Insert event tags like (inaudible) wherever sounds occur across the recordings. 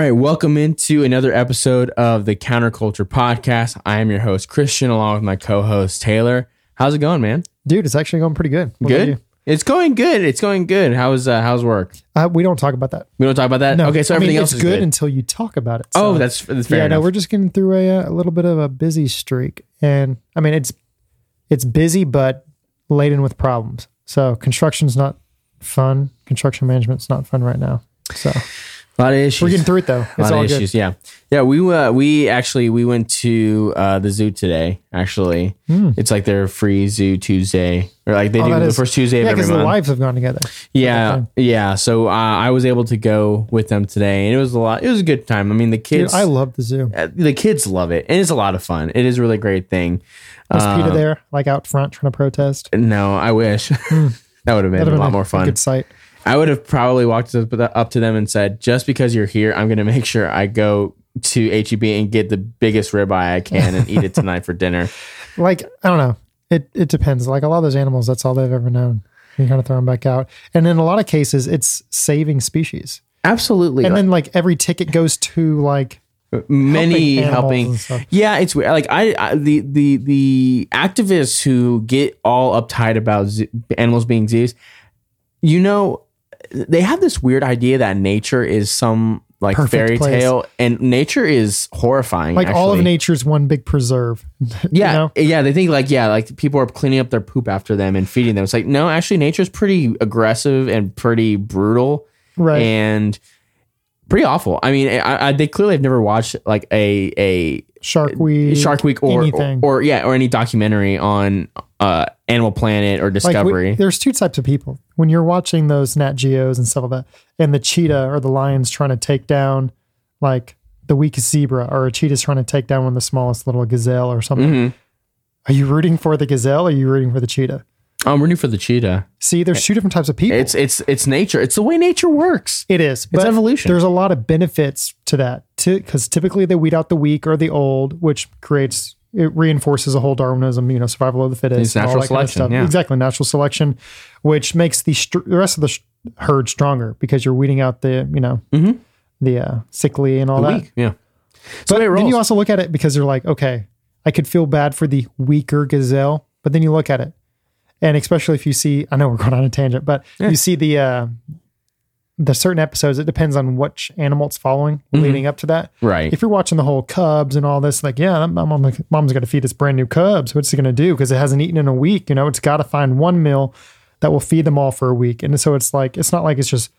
right, welcome into another episode of the Counterculture Podcast. I am your host, Christian, along with my co host, Taylor. How's it going, man? Dude, it's actually going pretty good. What Good? It's going good. It's going good. How's uh, how's work? Uh, we don't talk about that. We don't talk about that? No. okay, so I mean, everything else it's is good, good. until you talk about it. oh, that's, that's fair yeah. enough. No, we're just getting through a, a little bit of a busy streak, and I mean, it's it's busy but laden with problems. So construction's not fun. Construction management's not fun right now. So a lot of issues. we're getting through it though. a lot all of good. issues. Yeah, yeah. We uh, we actually we went to uh, the zoo today. Actually, it's like their free zoo Tuesday, or like they. Oh, do the is- first Tuesday Yeah, of every because the wives have gone together. Yeah, yeah. So uh, I was able to go with them today, and it was a lot. It was a good time. I mean, the Dude, kids, I love the zoo. uh, the kids love it, and it's a lot of fun. It is a really great thing. Was Uh, PETA there, like out front trying to protest? No, I wish (laughs) that would have been That'd a lot been more fun. good sight. I would have probably walked up to them and said, "Just because you're here, I'm going to make sure I go to HEB and get the biggest ribeye I can and eat it tonight for dinner." (laughs) like I don't know. It it depends. Like a lot of those animals, that's all they've ever known. You kind of throw them back out, and in a lot of cases, it's saving species. Absolutely. And Like, then like every ticket goes to like many helping helping. Yeah, it's weird. Like I, I the the the activists who get all uptight about animals being zoos, you know, they have this weird idea that nature is some like Perfect fairy place. tale, and nature is horrifying. like all of actually. nature's one big preserve. (laughs) Yeah, you know? yeah. They think like yeah, like people are cleaning up their poop after them and feeding them. It's like no, actually, nature's pretty aggressive and pretty brutal right? and pretty awful. I mean, I, I, they clearly have never watched like a a Shark Week, Shark Week or, or or yeah or any documentary on uh, Animal Planet or like we- Discovery. there's two types of people when you're watching those Nat Geos and stuff like that, and the cheetah or the lion's trying to take down like the weakest zebra, or a cheetah's trying to take down one of the smallest little gazelle or something. Mhm. Are you rooting for the gazelle? or Are you rooting for the cheetah? I'm rooting for the cheetah. See, there's two different types of people. It's it's it's nature. It's the way nature works. It is. But evolution. There's a lot of benefits to that too because typically they weed out the weak or the old, which creates it reinforces a whole Darwinism, you know, survival of the fittest, It's and all natural that kind of selection, stuff. yeah. Exactly, natural selection, which makes the str- the rest of the sh- herd stronger because you're weeding out the you know Mhm. the uh, sickly and all The that. weak. Yeah. So But then you also look at it because you're like, okay, I could feel bad for the weaker gazelle, but then you look at it, and especially if you see, I know we're (laughs) going on a tangent, but you see the uh, the certain episodes. It depends on which animal it's following leading up to that. right. If you're watching the whole cubs and all this, like, yeah, mom, mom's got to feed its brand new cubs. What's it going to do? Because it hasn't eaten in a week. You know, it's got to find one meal that will feed them all for a week. And so it's like, it's not like it's just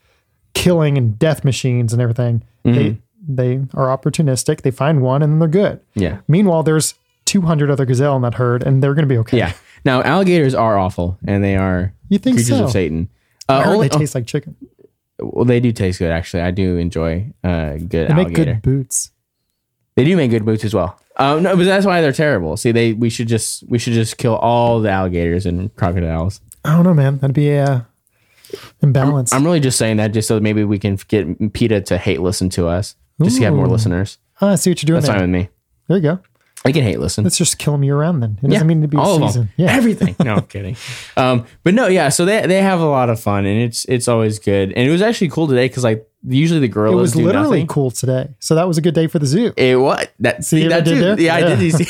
killing and death machines and everything. They they are opportunistic. They find one and then they're good. yeah. Meanwhile, there's 200 other gazelle in that herd, and they're going to be okay. Yeah. Now alligators are awful, and they are You think creatures so? of Satan. Uh, only, they taste like chicken. Well, they do taste good. Actually, I do enjoy uh, good They make alligator. good boots. They do make good boots as well. Um, no, but that's why they're terrible. See, they we should just we should just kill all the alligators and crocodiles. I don't know, man. That'd be a imbalance. I'm really just saying that just so that maybe we can get PETA to hate listen to us, just to have more listeners. Ah, I see what you're doing That's there. fine with me. There you go. I can hate listen. Let's just kill them year round then. It doesn't mean to be a all of season. them. Yeah. everything. (laughs) No, I'm kidding. Um, but no, yeah. So they they have a lot of fun, and it's it's always good. And it was actually cool today because like usually the girls. It was literally nothing. cool today. So that was a good day for the zoo. It what that see you that did there? Yeah, I did. See.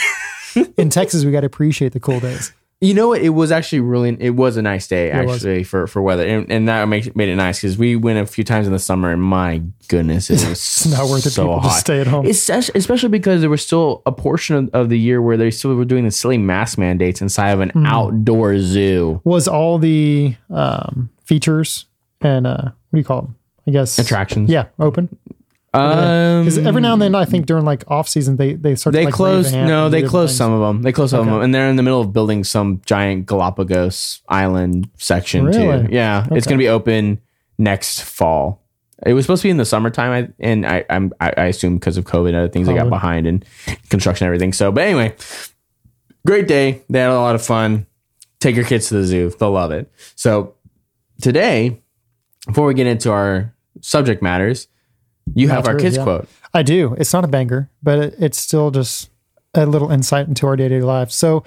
(laughs) In Texas, we got to appreciate the cool days. You know what? It was actually really. It was a nice day actually for for weather, and, and that made made it nice because we went a few times in the summer, and my goodness, it was It's (laughs) not worth it. so people hot. just stay at home. It's especially because there was still a portion of, of the year where they still were doing the silly mask mandates inside of an Mm. outdoor zoo was all the um, features and uh, what do you call them? I guess attractions. Yeah, open. Um, Because every now and then, I think during like off season, they they start. they to, like, revamp No, they things. some of them. They close some of them, and they're in the middle of building some giant Galapagos island section Really? too. Yeah, it's going to be open next fall. It was supposed to be in the summertime, I, and I, I'm I, I assume because of COVID and other things, they got behind and construction and everything. So, but anyway, great day. They had a lot of fun. Take your kids to the zoo; they'll love it. So today, before we get into our subject matters, you have our kids yeah. quote. I do. It's not a banger, but it, it's still just a little insight into our day to day lives. So,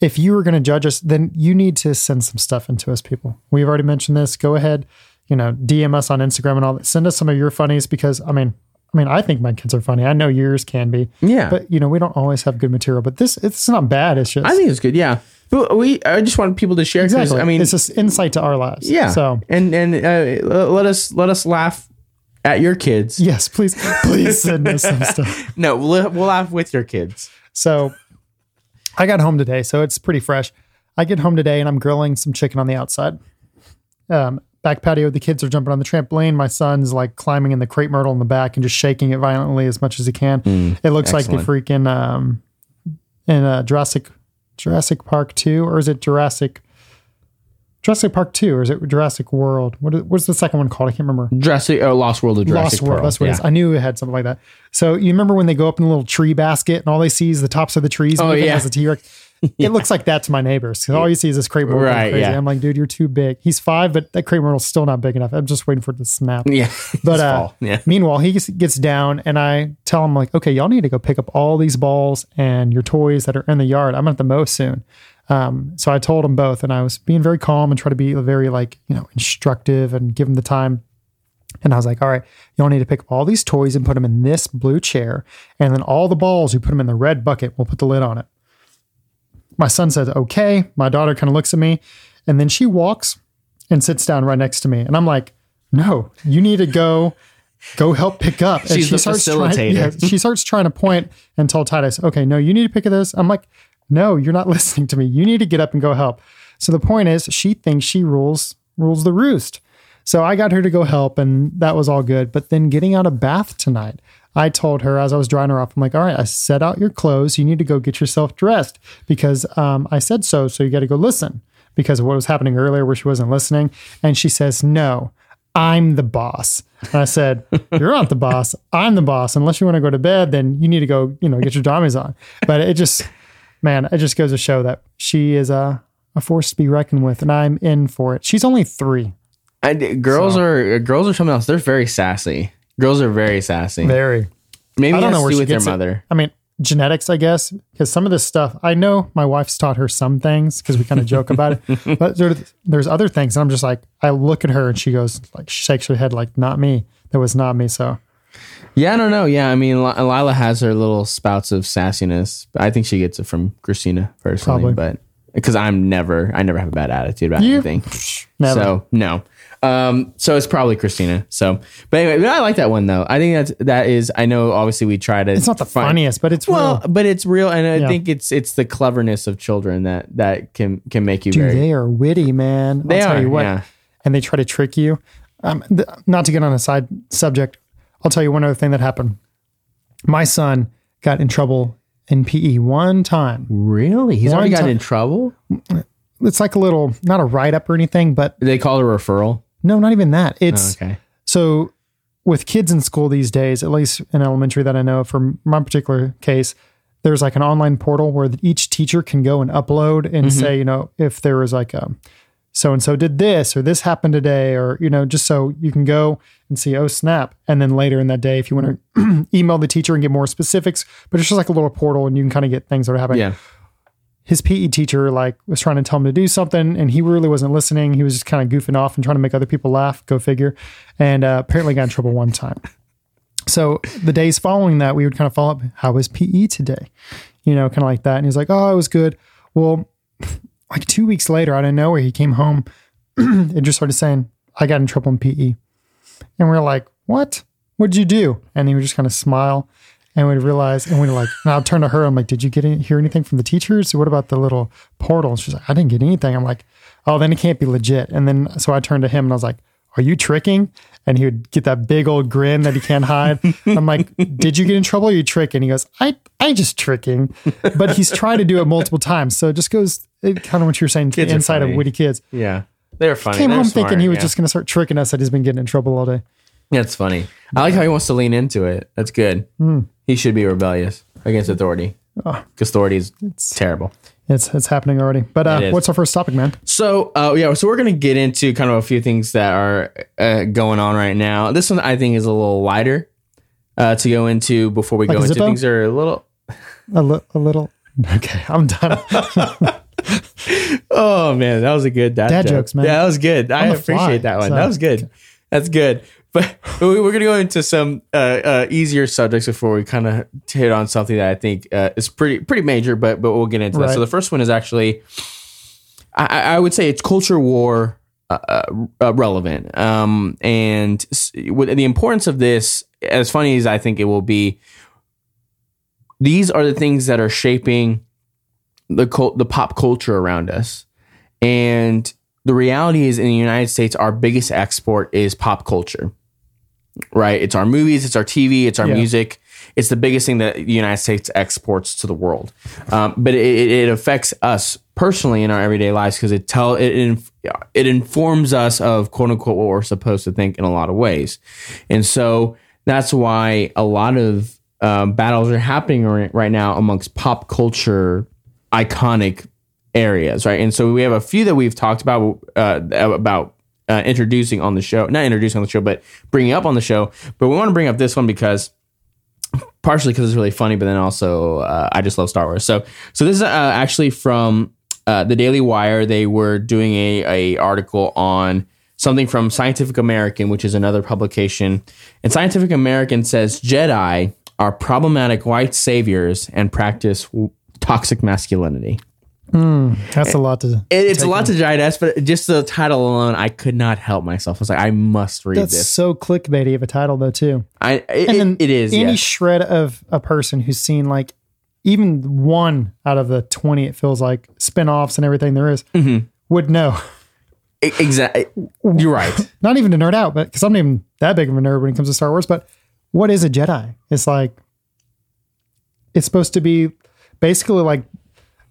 if you were going to judge us, then you need to send some stuff into us, people. We've already mentioned this. Go ahead, you know, DM us on Instagram and all that. Send us some of your funnies because, I mean, I mean, I think my kids are funny. I know yours can be. Yeah. But you know, we don't always have good material. But this, it's not bad. It's just I think it's good. Yeah. We, I just want people to share. exactly. I mean, it's just insight to our lives. yeah. So and and uh, let us let us laugh at your kids. yes, please, please send us some stuff. (laughs) No, we'll, we'll laugh with your kids. So I got home today, so it's pretty fresh. I get home today and I'm grilling some chicken on the outside. Um, back patio, the kids are jumping on the trampoline. My son's like climbing in the crepe myrtle in the back and just shaking it violently as much as he can. it looks like the freaking um, in uh, Jurassic Jurassic Park two, or is it Jurassic Jurassic Park two, or is it Jurassic World? What is, what's the second one called? I can't remember. Jurassic, uh, Lost World of Jurassic Lost World. Pearl. That's what yeah. it is. I knew it had something like that. So you remember when they go up in the little tree basket and all they see is the tops of the trees? Oh, yeah. As a T Rex. (laughs) It looks like that to my neighbors. 'Cause all you see is this going Right, Crazy. yeah. I'm like, dude, you're too big. He's five, but that crepe myrtle's still not big enough. I'm just waiting for it to snap. Yeah. (laughs) But uh, yeah. meanwhile, he gets, gets down and I tell him like, okay, y'all need to go pick up all these balls and your toys that are in the yard. I'm at the mow soon. Um, so I told them both, and I was being very calm and try to be very like you know instructive and give them the time. And I was like, all right, y'all need to pick up all these toys and put them in this blue chair, and then all the balls, you put them in the red bucket. We'll put the lid on it. My son says, okay. My daughter kind of looks at me, and then she walks and sits down right next to me, and I'm like, no, you need to go. Go help pick up. And She's the trying- facilitator. (laughs) yeah, she starts trying to point and tell Titus, okay, no, you need to pick up this. I'm like, no, you're not (laughs) listening to me. You need to get up and go help. So the point is, she thinks she rules rules the roost. So I got her to go help, and that was all good. But then getting out of bath tonight, I told her as I was drying her off, I'm like, all right, I set out your clothes. You need to go get yourself dressed because um, I said so. So you got to go listen because of what was happening earlier where she wasn't listening. And she says, no, I'm the boss. And I said, (laughs) You're not the boss. I'm the boss. Unless you want to go to bed, then you need to go, you know, get your jammies on. But it just, man, it just goes to show that she is a, a force to be reckoned with, and I'm in for it. She's only three. I, girls are girls are something else. They're very sassy. Girls are very sassy. Very. Maybe I don't know where she with their gets it. I mean, genetics, I guess, because some of this stuff, I know my wife's taught her some things because we kind of joke about it, (laughs) but there, there's other things. And I'm just like, I look at her and she goes, like, she shakes her head, like, not me. That was not me. So, Yeah, I don't know. Yeah, I mean, Li- Lila has her little spouts of sassiness. I think she gets it from Christina personally, Probably. but because I'm never, I never have a bad attitude about You- anything. (laughs) never. So no. Um, so it's probably Christina. So, but anyway, but I like that one though. I think that's that is. I know obviously we try to. it's not the funniest, but it's Well, real. but it's real, and I Yeah. think it's it's the cleverness of children that that can can make you Dude, very. they are witty, man. They I'll tell are, you what. yeah. And they try to trick you. Um, th- not to get on a side subject, I'll tell you one other thing that happened. My son got in trouble in PE one time. Really, he's One already gotten time- in trouble. It's like a little, not a write up or anything, but They call it a referral. no, not even that. It's Okay. so with kids in school these days, at least in elementary that I know from my particular case, there's like an online portal where each teacher can go and upload and Mm-hmm. say, you know, if there was like a so and so did this or this happened today, or, you know, just so you can go and see, oh, snap. And then later in that day, if you want (clears throat) to email the teacher and get more specifics, but it's just like a little portal and you can kind of get things that are happening Yeah. his PE teacher like was trying to tell him to do something and he really wasn't listening. He was just kind of goofing off and trying to make other people laugh, go figure. And uh, apparently got in trouble one time. So the days following that, we would kind of follow up, how was PE today? You know, kind of like that. And he's like, oh, it was good. Well, like two weeks later, out of nowhere, he came home (clears throat) and just started saying, I got in trouble in PE. And we're like, what? What'd you do? And he would just kind of smile and we'd realize, and we'd like, and I'll turn to her. I'm like, did you get any, hear anything from the teachers? What about the little portal? And she's like, I didn't get anything. I'm like, oh, then it can't be legit. And then, so I turned to him and I was like, are you tricking? And he would get that big old grin that he can't hide. I'm like, did you get in trouble? Or are you tricking? He goes, I, I just tricking, but he's tried to do it multiple times. So it just goes, it, kind of what you're saying, Kids the inside of witty kids. Yeah. They're funny. Came They're home smart, thinking he was yeah. just going to start tricking us that he's been getting in trouble all day. That's funny. I like how he wants to lean into it. That's good. Hmm. He should be rebellious against authority Oh. because authority is terrible. It's it's happening already. But uh, what's our first topic, man? So, uh, yeah, so we're going to get into kind of a few things that are uh, going on right now. This one I think is a little lighter uh, to go into before we Like go into Zippo? things that are a little. A, li- a little. (laughs) Okay, I'm done. (laughs) Oh man, that was a good dad, Dad joke. jokes, man. Yeah, that was good. I On the appreciate fly, that one. so- That was good. That's good. But (laughs) we- we're gonna go into some uh, uh, easier subjects before we kind of hit on something that I think uh, is pretty pretty major. But but we'll get into that. So the first one is actually, I, I would say it's culture war uh, uh, uh, relevant, um, and with the importance of this, as funny as I think it will be, these are the things that are shaping the cult, the pop culture around us, and the reality is in the United States, our biggest export is pop culture. Right? It's our movies, it's our TV, it's our Yeah. music. It's the biggest thing that the United States exports to the world. Um, but it, it affects us personally in our everyday lives because it tell it inf- it informs us of quote unquote what we're supposed to think in a lot of ways, and so that's why a lot of um, battles are happening right right now amongst pop culture iconic areas, right? And so we have a few that we've talked about uh, about uh, introducing on the show, not introducing on the show, but bringing up on the show. But we want to bring up this one because partially because it's really funny, but then also uh, I just love Star Wars. So so this is uh, actually from uh, the Daily Wire. They were doing a a article on something from Scientific American, which is another publication. And Scientific American says Jedi are problematic white saviors and practice w- toxic masculinity. That's a lot to. It, it's a lot to digest, but just the title alone, I could not help myself. I was like, I must read That's this. so clickbaity of a title, though, too. I it, And then it is any yes. shred of a person who's seen like even one out of the 20, it feels like spin-offs and everything there is, Mm-hmm. would know. exactly. You're right. (laughs) Not even to nerd out, but because I'm not even that big of a nerd when it comes to Star Wars. But what is a Jedi? It's like it's supposed to be basically like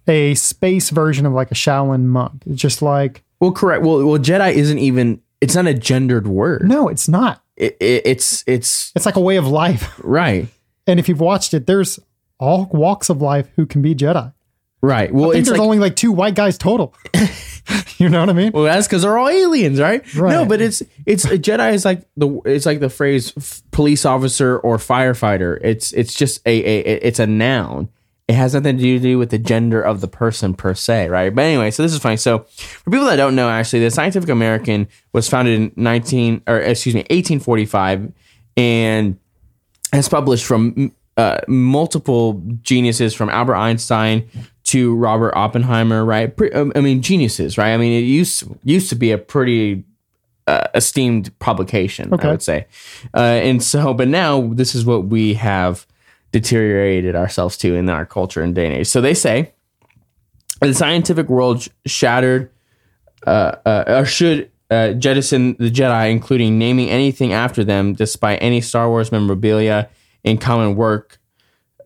a space version of like a Shaolin monk. It's just like Well, correct. Well, well, Jedi isn't even. It's not a gendered word. no, it's not. It, it, it's it's It's like a way of life. (laughs) right, And if you've watched it, there's all walks of life who can be Jedi. right. Well, I think it's there's like only like two white guys total. (laughs) you know what I mean? well, that's because they're all aliens, right? right? No, but it's it's a Jedi is like the it's like the phrase f- police officer or firefighter. It's it's just a, a it's a noun. It has nothing to do with the gender of the person per se, right? But anyway, so this is funny. So for people that don't know, actually, the Scientific American was founded in 19 or excuse me 1845, and has published from uh, multiple geniuses from Albert Einstein to Robert Oppenheimer, right? Pre- um, I mean, geniuses, right? I mean, it used used to be a pretty uh, esteemed publication, Okay. I would say, uh, and so, but now this is what we have deteriorated ourselves to in our culture and day and age. So they say the scientific world shattered uh, uh, or should uh, jettison the Jedi, including naming anything after them, despite any Star Wars memorabilia in common work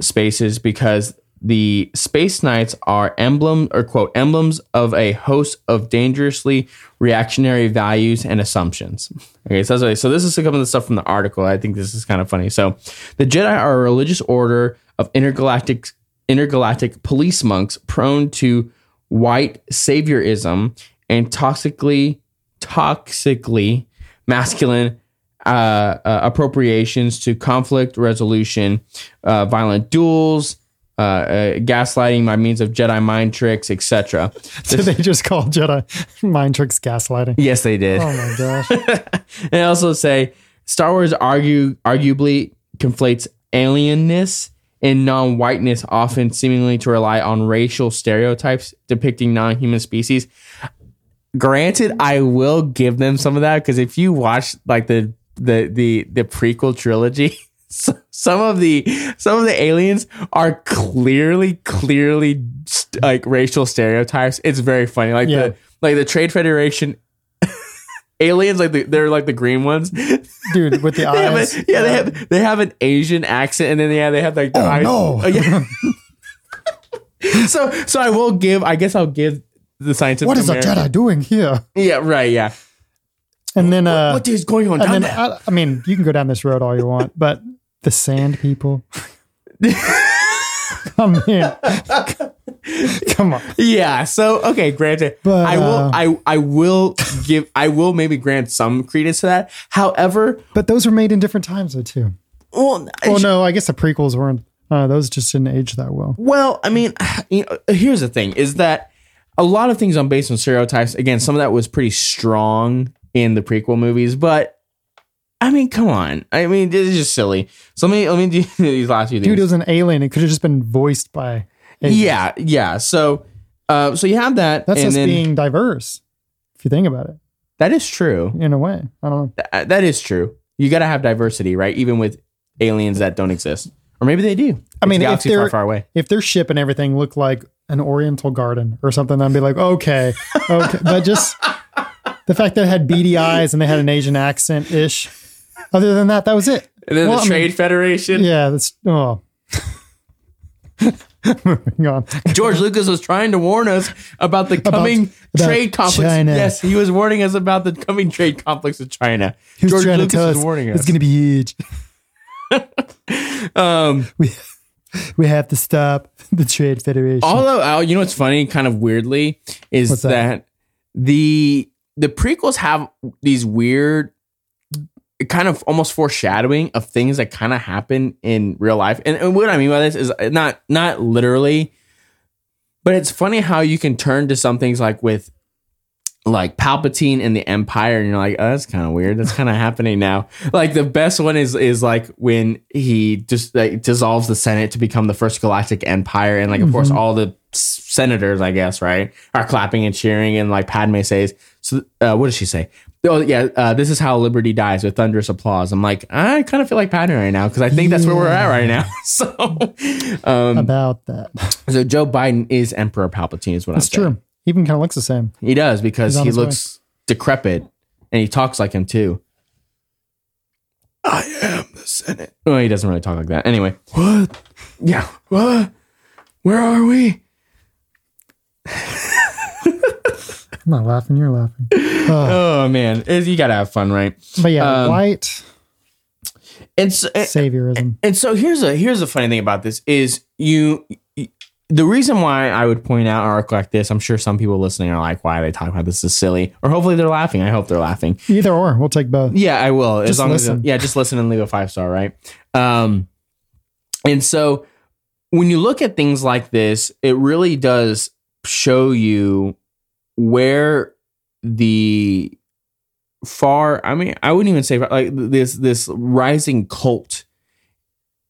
spaces, because the Space Knights are emblem or quote emblems of a host of dangerously reactionary values and assumptions. (laughs) Okay, so so this is some of the stuff from the article. I think this is kind of funny. So, the Jedi are a religious order of intergalactic intergalactic police monks prone to white saviorism and toxically toxically masculine uh, uh, appropriations to conflict resolution, uh, violent duels, uh, uh, gaslighting by means of Jedi mind tricks, etc. So (laughs) they just call Jedi (laughs) mind tricks gaslighting. Yes, they did. Oh my gosh. and (laughs) they also say Star Wars argue arguably conflates alienness and non-whiteness, often seemingly to rely on racial stereotypes depicting non-human species. Granted, I will give them some of that because if you watch like the the the the prequel trilogy, so- some of the some of the aliens are clearly clearly st- like racial stereotypes. It's very funny, like Yeah. the like the Trade Federation (laughs) aliens, like the, they're like the green ones. Dude, with the (laughs) They eyes. a- yeah, they have they have an Asian accent, and then yeah, they have like the Oh, eyes. no. Oh, yeah. (laughs) so so I will give. I guess I'll give the scientific. What is a Jedi doing here? Yeah, right. Yeah. And then uh what is going on and down then there? I, I mean, you can go down this road all you want, but the sand people. (laughs) Come here. (laughs) Come on. Yeah. So okay, granted, But, I will. uh, I I will give. I will maybe grant some credence to that. However, But those were made in different times though too. well, Well, no, I guess the prequels weren't. Uh, those just didn't age that well. Well, I mean, (sighs) you know, here's the thing: is that a lot of things are based on stereotypes. Again, some of that was pretty strong in the prequel movies, but I mean, come on. I mean, this is just silly. So let me let me do (laughs) these last few things. Dude, it was an alien. It could have just been voiced by. aliens. yeah, yeah. So, uh, so you have that, That's and us then being diverse, if you think about it, that is true. in a way. I don't know. Th- that is true. You got to have diversity, right? Even with aliens that don't exist, or maybe they do. I mean, if they're far, far away. if their ship and everything looked like an Oriental garden or something, I'd be like, okay, okay. but just (laughs) the fact that it had beady eyes and they had an Asian accent ish. Other than that, that was it. And then Well, the I mean, Trade Federation. Yeah, that's oh. (laughs) Moving on. George Lucas was trying to warn us about the coming about trade conflicts. China. Yes, he was warning us about the coming trade conflicts with China. He was George trying Lucas to tell was warning us it's going to be huge. (laughs) um, We we have to stop the trade federation. although, you know what's funny, kind of weirdly, is that? that? the the prequels have these weird kind of almost foreshadowing of things that kind of happen in real life. And, and what I mean by this is not not literally, but it's funny how you can turn to some things like with like Palpatine and the Empire, and you're like, oh, that's kind of weird. That's kind of (laughs) happening now. Like the best one is is like when he just like dissolves the Senate to become the first galactic empire, and like of course all the senators, I guess, right, are clapping and cheering, and like Padme says, so uh, what does she say? Oh yeah, uh, this is how liberty dies with thunderous applause. I'm like, I kind of feel like Padme right now because I think that's where we're at right now. (laughs) So, (laughs) um, about that. so Joe Biden is Emperor Palpatine, is what That's I'm saying. That's true. He even kind of looks the same. He does because he his way. looks decrepit and he talks like him too. I am the Senate. Oh, he doesn't really talk like that. Anyway, what? Yeah, what? Where are we? I'm not laughing. You're laughing. Oh man, you gotta have fun, right? but yeah, Um, white And so, saviorism. and so here's a here's a funny thing about this is you. The reason why I would point out an article like this, I'm sure some people listening are like, "Why are they talking about this? This is silly." Or hopefully they're laughing. I hope they're laughing. Either or, we'll take both. Yeah, I will. as long listen. as yeah, just listen and leave a five star, right? Um, and so when you look at things like this, it really does show you where the far. I mean, I wouldn't even say like this this rising cult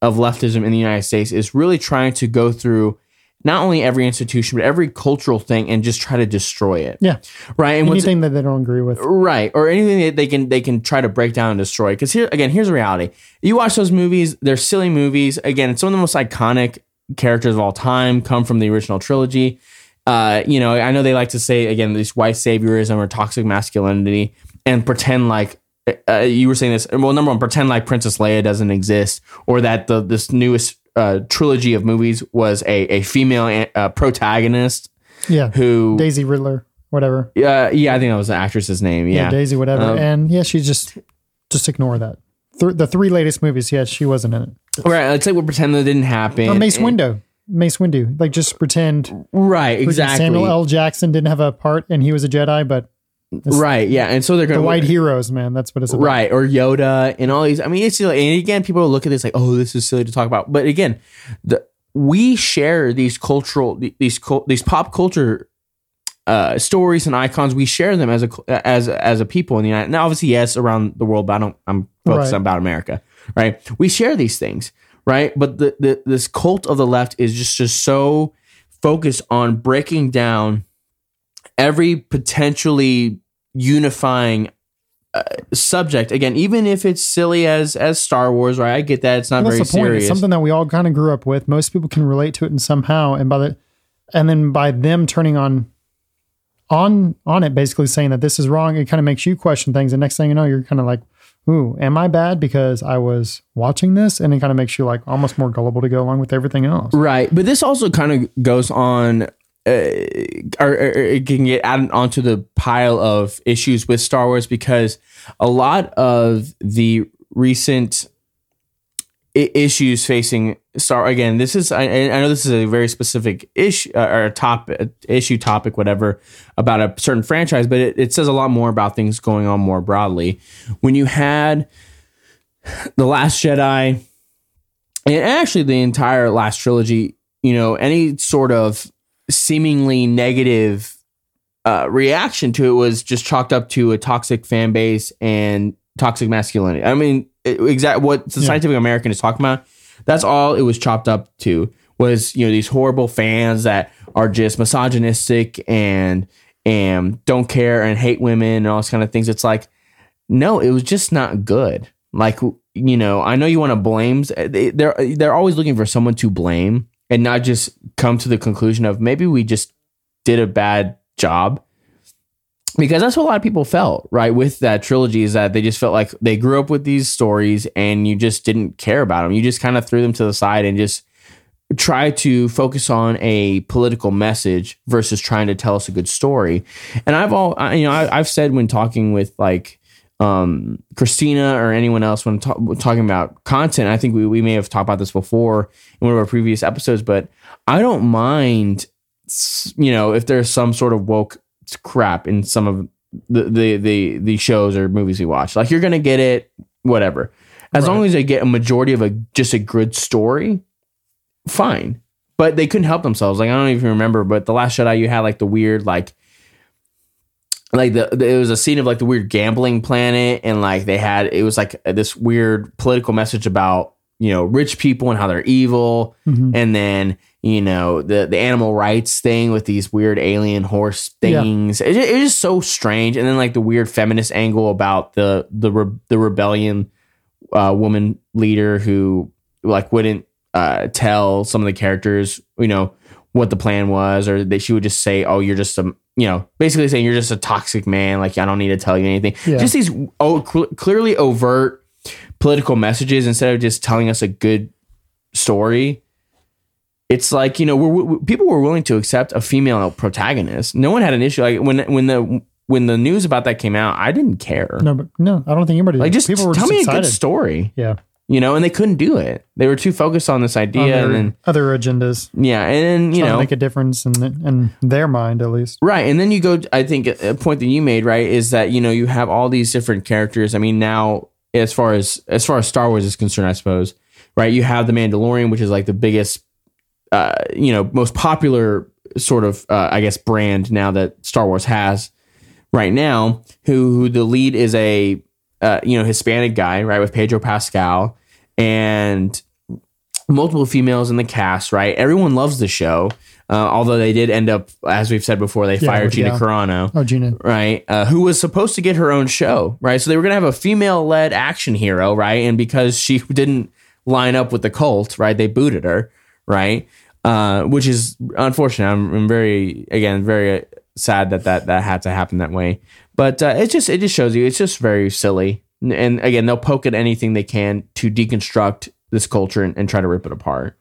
of leftism in the United States is really trying to go through not only every institution but every cultural thing and just try to destroy it. Yeah. Right. And Anything that they don't agree with. right or anything that they can they can try to break down and destroy because here again here's the reality you watch those movies they're silly movies again some of the most iconic characters of all time come from the original trilogy uh, you know i know they like to say again this white saviorism or toxic masculinity and pretend like uh, you were saying this well number one pretend like princess leia doesn't exist or that the this newest uh, trilogy of movies was a, a female uh, protagonist Yeah. who Daisy Riddler, whatever. uh, yeah i think that was the actress's name Yeah, yeah Daisy, whatever. Um, and yeah, she just just ignore that. Th- the three latest movies, yeah, she wasn't in it. Right. Let's say we'll pretend that didn't happen. Or Mace And- Windu. Mace Windu. Like just pretend Right. Exactly. Samuel L. Jackson didn't have a part and he was a Jedi, but Right. Yeah. And so they're going the white heroes, man, that's what it's about. Right. Or Yoda and all these. I mean, it's silly. And again, people look at this like, oh, this is silly to talk about. But again, the we share these cultural, these these pop culture uh, stories and icons. We share them as a as as a people in the United. Now, obviously, yes, around the world, but I don't. I'm focused Right. about America. Right. We share these things. Right. But the, the this cult of the left is just just so focused on breaking down every potentially unifying uh, subject again even if it's silly as as star wars right i get that it's not very that's the point. serious It's something that we all kind of grew up with. Most people can relate to it in somehow, and by the and then by them turning on on on it, basically saying that this is wrong, it kind of makes you question things. And next thing you know, you're kind of like, "Ooh, am I bad because I was watching this?" And it kind of makes you like almost more gullible to go along with everything else. right but this also kind of goes on uh, or, or it can get added onto the pile of issues with Star Wars because a lot of the recent issues facing Star again. This is I, I know this is a very specific issue uh, or top issue topic, whatever about a certain franchise, but it, it says a lot more about things going on more broadly. When you had the Last Jedi and actually the entire last trilogy, you know, any sort of seemingly negative uh, reaction to it was just chalked up to a toxic fan base and toxic masculinity. I mean, exact what the Scientific American is talking about. That's all it was chopped up to was you know these horrible fans that are just misogynistic and and don't care and hate women and all those kind of things. It's like no, it was just not good. Like you know, I know you want to blame. Eh, they're they're always looking for someone to blame and not just come to the conclusion of maybe we just did a bad job because that's what a lot of people felt right with that trilogy is that they just felt like they grew up with these stories and you just didn't care about them you just kind of threw them to the side and just try to focus on a political message versus trying to tell us a good story. And i've all I- you know I, i've said when talking with like um christina or anyone else when ta- talking about content i think we, we may have talked about this before in one of our previous episodes but i don't mind you know if there's some sort of woke crap in some of the the the, the shows or movies we watch. Like you're gonna get it whatever. As long as they get a majority of a just a good story fine. But they couldn't help themselves. Like i don't even remember but the last jedi you had like the weird like like the, the it was a scene of like the weird gambling planet and like they had it was like this weird political message about you know rich people and how they're evil. Mhm. and then you know the the animal rights thing with these weird alien horse things. It, it was just so strange. And then like the weird feminist angle about the the re- the rebellion uh, woman leader who like wouldn't uh, tell some of the characters you know what the plan was or that she would just say oh you're just a you know basically saying you're just a toxic man. Like i don't need to tell you anything. Yeah. just these oh, cl- clearly overt political messages instead of just telling us a good story it's like you know we're, we people were willing to accept a female protagonist no one had an issue like when when the when the news about that came out i didn't care No, but no, I don't think anybody. like just people were tell just me excited. a good story Yeah, you know and they couldn't do it they were too focused on this idea their and then other agendas. yeah and then you know make a difference in in their mind at least. Right. And then you go, I think a point that you made, right, is that, you know, you have all these different characters. I mean, now as far as, as far as Star Wars is concerned, I suppose, right, you have the Mandalorian, which is like the biggest, uh, you know, most popular sort of, uh, I guess, brand now that Star Wars has right now, who, who the lead is a, uh, you know, Hispanic guy, right, with Pedro Pascal and multiple females in the cast, right? Everyone loves the show. Uh, although they did end up, as we've said before, they Yeah, fired Gina yeah. Carano, Oh, Gina. right? Uh, who was supposed to get her own show, right? So they were going to have a female led action hero, right? And because she (laughs) didn't line up with the cult, right, they booted her, right? Uh, which is unfortunate. I'm, I'm very, again, very sad that, that that had to happen that way. But uh, it just it just shows you it's just very silly. And again, they'll poke at anything they can to deconstruct this culture and, and try to rip it apart.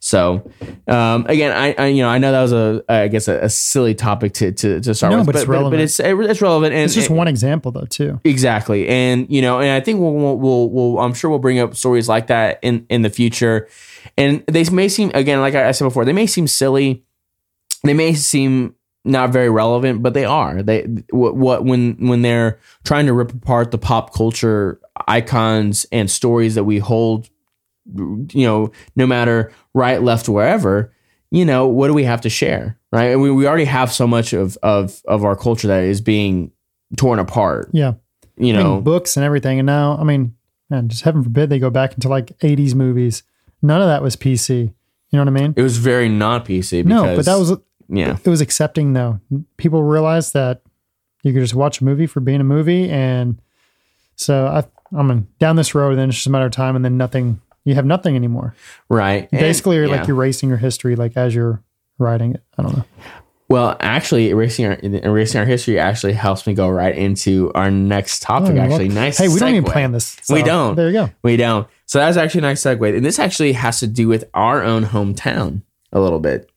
So, um, again, I, I you know I know that was a I guess a, a silly topic to to, to start No, with, but it's but, relevant. it's it's relevant and It's just and- one example though, too. exactly and you know and I think we'll, we'll we'll we'll I'm sure we'll bring up stories like that in in the future, and they may seem again like I said before they may seem silly, they may seem not very relevant, but they are. They what, what when when they're trying to rip apart the pop culture icons and stories that we hold, you know, no matter right, left, wherever. You know, what do we have to share, right? And we, we already have so much of of of our culture that is being torn apart. Yeah. You I know, mean, books and everything. And now, I mean, man, just heaven forbid they go back into like 80s movies. None of that was PC. You know what I mean? it was very not PC. No, but that was yeah, it was accepting though. People realized that you could just watch a movie for being a movie, and so I, I'm down this road. and Then it's just a matter of time, and then nothing. You have nothing anymore. right. And- Basically, you're yeah. like erasing your history, like as you're writing it. I don't know. Well, actually, erasing our erasing our history actually helps me go right into our next topic. Oh, actually, well, nice. Hey, we don't even plan this. We don't. There you go. We don't. So that's actually a nice segue, and this actually has to do with our own hometown a little bit.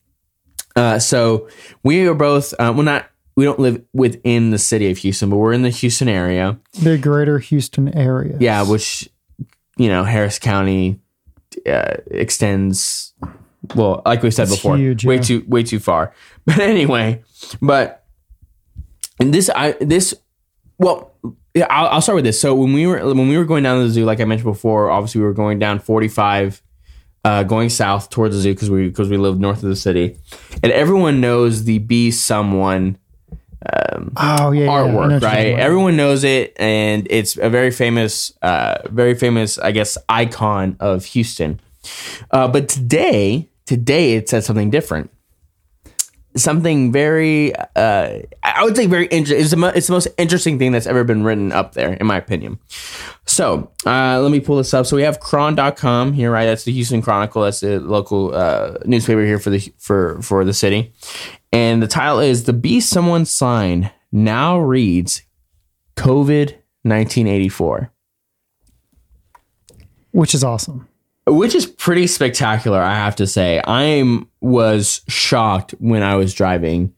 Uh, so we are both. Uh, well, not. We don't live within the city of Houston, but we're in the Houston area. The greater Houston area. Yeah, which you know, Harris County uh, extends. Well, like we said It's before, huge, way yeah. too way too far. (laughs) But anyway, but and this I this well, yeah, I'll, I'll start with this. So when we were when we were going down to the zoo, like I mentioned before, obviously we were going down forty five. Uh, going south towards the zoo because we because we live north of the city, and everyone knows the be someone Oh yeah, yeah, I know what artwork, you're right? Everyone knows it, and it's a very famous, uh, very famous, I guess, icon of Houston. Uh, but today, today it says something different. Something very, uh, I would say, very interesting. It's, the it's the most interesting thing that's ever been written up there, in my opinion. So uh, let me pull this up. So we have Cron.com here, right? That's the Houston Chronicle. That's the local uh, newspaper here for the for for the city. And the title is "The Be Someone Sign Now Reads COVID 1984," which is awesome. Which is pretty spectacular. I have to say, I was shocked when I was driving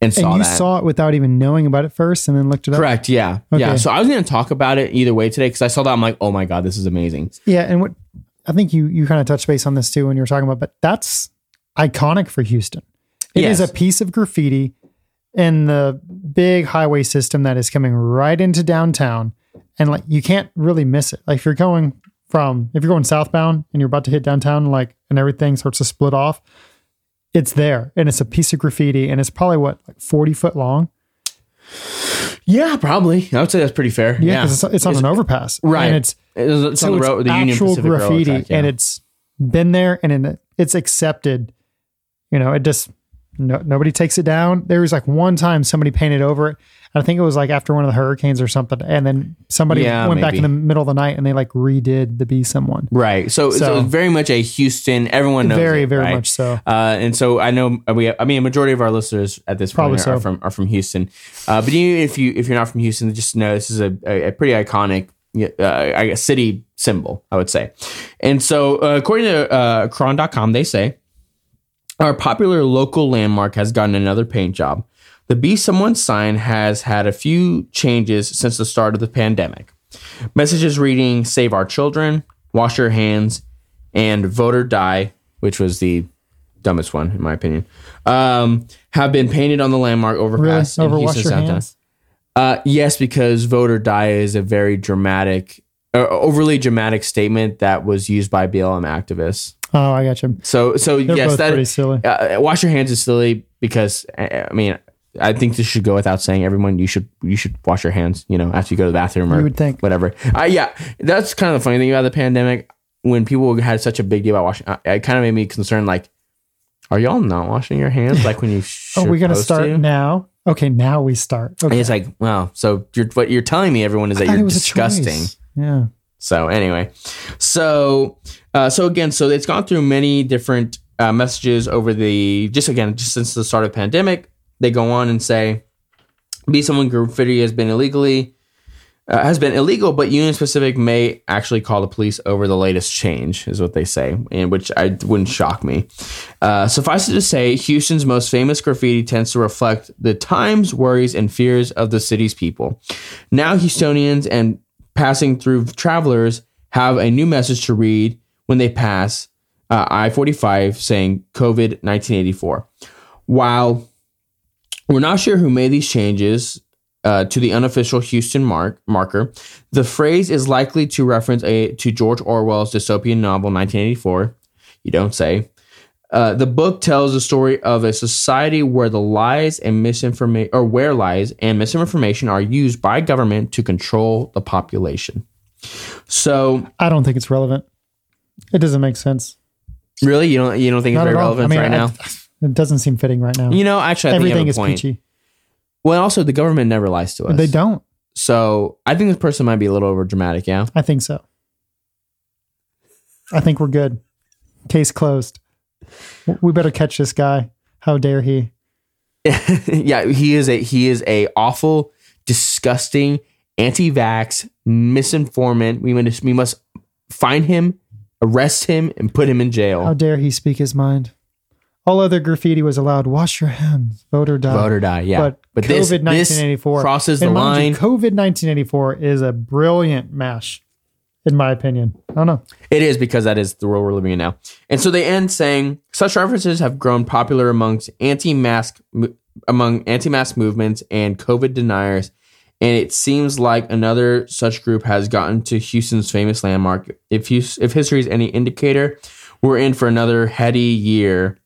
and saw and you that. saw it without even knowing about it first, and then looked it up. Correct. Yeah. Yeah. So I was going to talk about it either way today because I saw that. I'm like, oh my God, this is amazing. Yeah, and what I think you you kind of touched base on this too when you were talking about, but that's iconic for Houston. It is Yes. a piece of graffiti in the big highway system that is coming right into downtown, and like you can't really miss it. Like if you're going from if you're going southbound and you're about to hit downtown, like and everything starts to split off, it's there, and it's a piece of graffiti, and it's probably what like forty foot long. Yeah, probably. I would say that's pretty fair. Yeah, Yeah. it's, it's on an overpass, right. And it's it's, it's on the road, the Union actual Pacific graffiti, track, yeah. and it's been there, and in, it's accepted. You know, it just no, nobody takes it down. There was like one time somebody painted over it. I think it was like after one of the hurricanes or something, and then somebody Yeah, went back in the middle of the night and they like redid the "Be Someone." Right. So, so, So- very much a Houston. Everyone knows. Very, it, very right? much so. Uh, and so I know we. I mean, a majority of our listeners at this Probably point are, so. from are from Houston. Uh, but even if you if you're not from Houston, just know this is a, a, a pretty iconic. Uh, I guess city symbol, I would say. And so, uh, according to uh, Cron.com, they say our popular local landmark has gotten another paint job. The Be Someone sign has had a few changes since the start of the pandemic. Messages reading Save Our Children, Wash Your Hands, and Vote or Die, which was the dumbest one, in my opinion, um, have been painted on the landmark Really, overpass in over wash Houston your downtown. hands. Uh, yes, because vote or die is a very dramatic, uh, overly dramatic statement that was used by BLM activists. Oh, I got you. So, so They're yes, that silly. uh, wash your hands is silly because I mean I think this should go without saying. Everyone, you should you should wash your hands. You know, after you go to the bathroom or You would think. whatever. Uh, yeah, that's kind of the funny thing about the pandemic. When people had such a big deal about washing, it kind of made me concerned. Like, are y'all not washing your hands like when you? (laughs) Oh, we're gonna start to? now. Okay, now we start. And Okay. it's like, wow. So you're, what you're telling me, everyone, is that you're it was a disgusting. Yeah. So anyway, so uh, so again, so it's gone through many different uh, messages over the just again just since the start of the pandemic. They go on and say, "Be someone graffiti has been illegally uh, has been illegal, but Union Pacific may actually call the police over the latest change," is what they say, and which I wouldn't shock me. Uh, suffice it to say, Houston's most famous graffiti tends to reflect the times, worries, and fears of the city's people. Now, Houstonians and passing through travelers have a new message to read when they pass uh, I 45 saying COVID 1984. While we're not sure who made these changes uh, to the unofficial Houston mark, marker, the phrase is likely to reference a, to George Orwell's dystopian novel 1984. You don't say. Uh, the book tells the story of a society where the lies and misinformation, or where lies and misinformation are used by government to control the population. So, I don't think it's relevant. It doesn't make sense. really, you don't you don't think it's very relevant I mean, right I- now? It doesn't seem fitting right now. You know, actually, I think Everything is point. peachy. Well, also, the government never lies to us. They don't. So, I think this person might be a little over dramatic. Yeah. I think so. I think we're good. Case closed. We better catch this guy. How dare he? (laughs) yeah, he is a he is a awful, disgusting, anti-vax, misinformant. We must we must find him, arrest him, and put him in jail. How dare he speak his mind? All other graffiti was allowed. Wash your hands. Vote or die. Vote or die. Yeah, But, but COVID this, this 1984 crosses the and line. COVID 1984 is a brilliant mash, in my opinion. I don't know. It is because that is the world we're living in now. And so they end saying such references have grown popular amongst anti-mask among anti-mask movements and COVID deniers. And it seems like another such group has gotten to Houston's famous landmark. If Hus- if history is any indicator, we're in for another heady year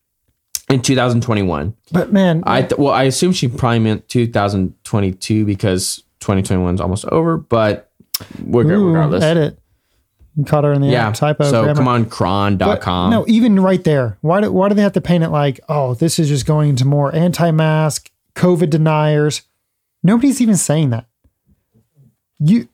in 2021. But man, I th- well, I assume she probably meant 2022 because 2021 is almost over. But we're good ooh, regardless. edit. You caught her in the yeah. typo. so grammar. come on, But cron.com. No, even right there. Why do why do they have to paint it like, oh, this is just going into more anti-mask, COVID deniers? Nobody's even saying that. You,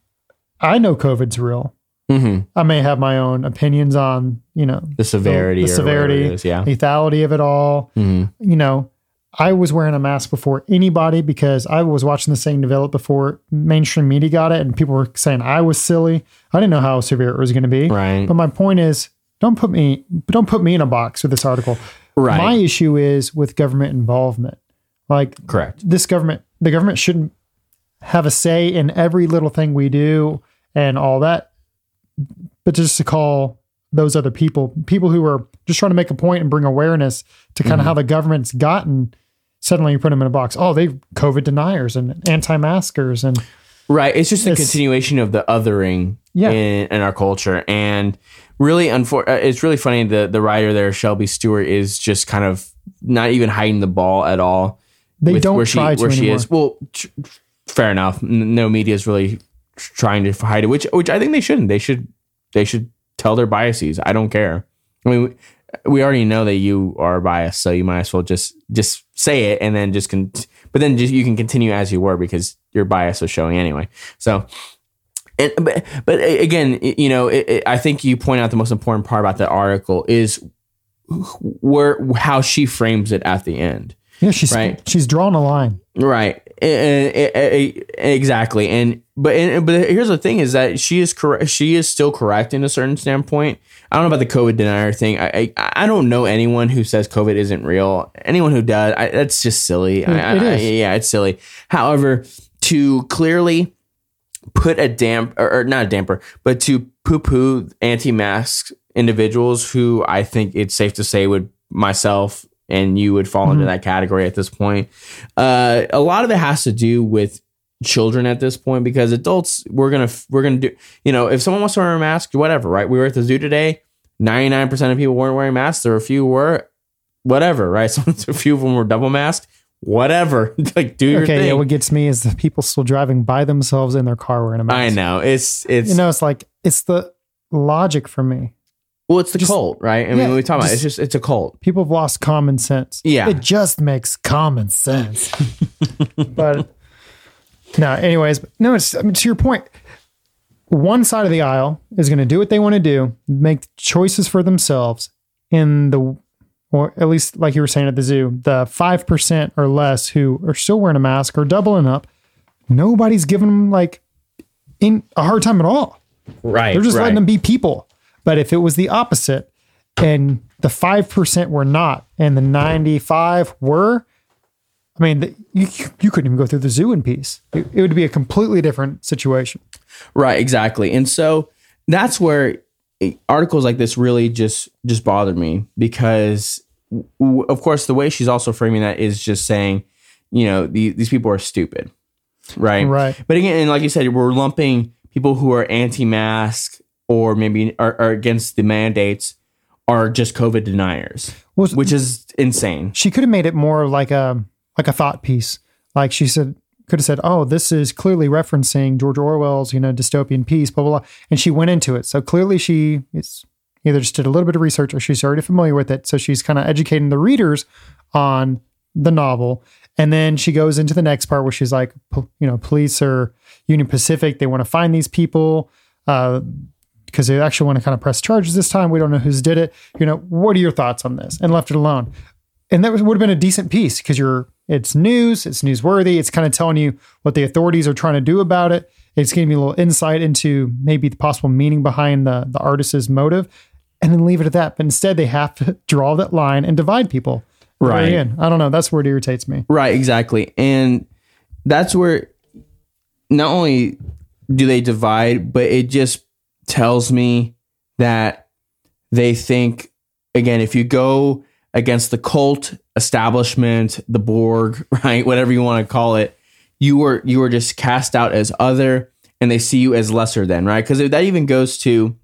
I know COVID's real. Mhm. I may have my own opinions on, you know, The severity, the, or severity, is, yeah. lethality of it all. Mhm. You know, I was wearing a mask before anybody because I was watching this thing develop before mainstream media got it, and people were saying I was silly. I didn't know how severe it was going to be. Right. But my point is, don't put me don't put me in a box with this article. Right. My issue is with government involvement. Like Correct. this government, the government shouldn't have a say in every little thing we do and all that. But just to call those other people, people who are just trying to make a point and bring awareness to Mm-hmm. kind of how the government's gotten, suddenly you put them in a box. Oh, they COVID deniers and anti-maskers and Right. It's just a It's- continuation of the othering Yeah. in, in our culture. And really, unfor- uh, it's really funny. The, the writer there, Shelby Stewart, is just kind of not even hiding the ball at all. they don't where try she, to where she is. Well, tr- fair enough. No media is really trying to hide it, which which I think they shouldn't. They should they should tell their biases. I don't care. I mean, we, already know that you are biased, so you might as well just just say it and then just con- but then just you can continue as you were because your bias was showing anyway. So. And, but, but again, you know, it, it, I think you point out the most important part about the article is where how she frames it at the end. Yeah, she's Right. she's drawn a line. Right. Eh, Exactly. And but and, but here's the thing is that she is correct. She is still correct in a certain standpoint. I don't know about the COVID denier thing. I I, I don't know anyone who says COVID isn't real. Anyone who does, I, that's just silly. I, it I- is. yeah, it's silly. However, to clearly put a damp or, or not a damper, but to poo poo anti-mask individuals who I think it's safe to say would myself and you would fall into that category at this point. Uh, a lot of it has to do with children at this point because adults we're gonna we're gonna do you know if someone wants to wear a mask whatever right we were at the zoo today 99% of people weren't wearing masks there were a few were whatever right (laughs) so a few of them were double masked whatever (laughs) like do your Okay, thing yeah. What gets me is the people still driving by themselves in their car wearing a mask. I know it's it's You know, it's like it's the logic for me. well it's the just- cult right I mean yeah, we talk about it, it's just it's a cult People have lost common sense. Yeah. it just makes common sense. (laughs) but no, anyways, no. It's I mean, to your point. One side of the aisle is going to do what they want to do, make choices for themselves. In the, or at least like you were saying at the zoo, the five percent or less who are still wearing a mask or doubling up, nobody's giving them like in a hard time at all. right They're just right. letting them be people. But if it was the opposite and the 5% were not and the 95 were, I mean, the, you, you couldn't even go through the zoo in peace. It, it would be a completely different situation. Right, exactly. And so that's where articles like this really just just bothered me because w- of course the way she's also framing that is just saying, you know, the, these people are stupid. Right. Right. But again, and like you said, we're lumping people who are anti-mask or maybe are, are against the mandates are just COVID deniers, Well, which is insane. she could have made it more like a like a thought piece. Like she said, could have said, "Oh, this is clearly referencing George Orwell's, you know, dystopian piece." Blah blah blah, and she went into it. So clearly, she is either just did a little bit of research or she's already familiar with it. So she's kind of educating the readers on the novel, and then she goes into the next part where she's like, you know, police or Union Pacific, they want to find these people. Uh, because they actually want to kind of press charges this time. We don't know who's did it. You know, what are your thoughts on this? And left it alone and that was, would have been a decent piece because you're it's news, it's newsworthy, it's kind of telling you what the authorities are trying to do about it. It's giving you a little insight into maybe the possible meaning behind the the artist's motive, and then leave it at that. But instead, they have to (laughs) draw that line and divide people. at the very Right. I don't know. That's where it irritates me. Right, exactly. And that's where not only do they divide, but it just tells me that they think again, if you go against the cult establishment, the Borg, (laughs) right, whatever you want to call it, you were you are just cast out as other and they see you as lesser than, right? Because that even goes to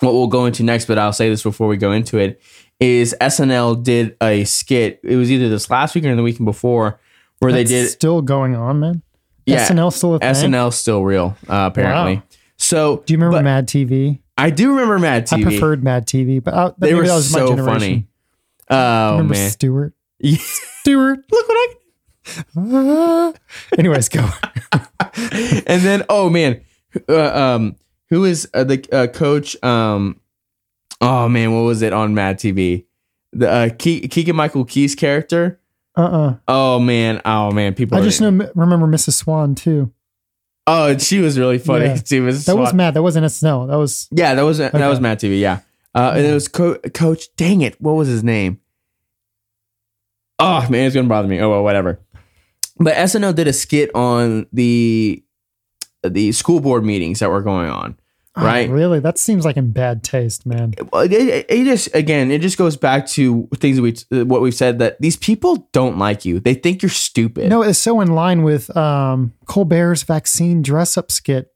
what we'll go into next, but I'll say this before we go into it, is SNL did a skit. It was either this last week or the weekend before where That's they did still going on, man. Yeah, SNL still a thing. SNL still real uh, apparently. Wow. So Do you remember Mad TV? I do remember Mad TV. I preferred Mad TV, but I, they were that was my so funny. Oh remember man, Stuart? (laughs) Yeah. Stuart. (laughs) look what I. Ah. Anyways, go. (laughs) and then oh man, uh, um, who is uh, the uh, coach? Um, oh man, what was it on Mad TV? The uh, Ke- Keegan Michael Key's character. Uh uh Oh man, oh man, people. I just know, remember Mrs. Swan too. Oh, she was really funny. Yeah. She was That was swat- mad. That wasn't SNL. That was Yeah, that was that was Mad TV. Yeah, uh, and it was co- Coach. Dang it, what was his name? Oh man, it's gonna bother me. Oh well, whatever. But SNL did a skit on the the school board meetings that were going on. oh, Right. really, that seems like in bad taste, man. It, it, it just again, it just goes back to things that we what we've said that these people don't like you. They think you're stupid. No, it's so in line with um, Colbert's vaccine dress up skit.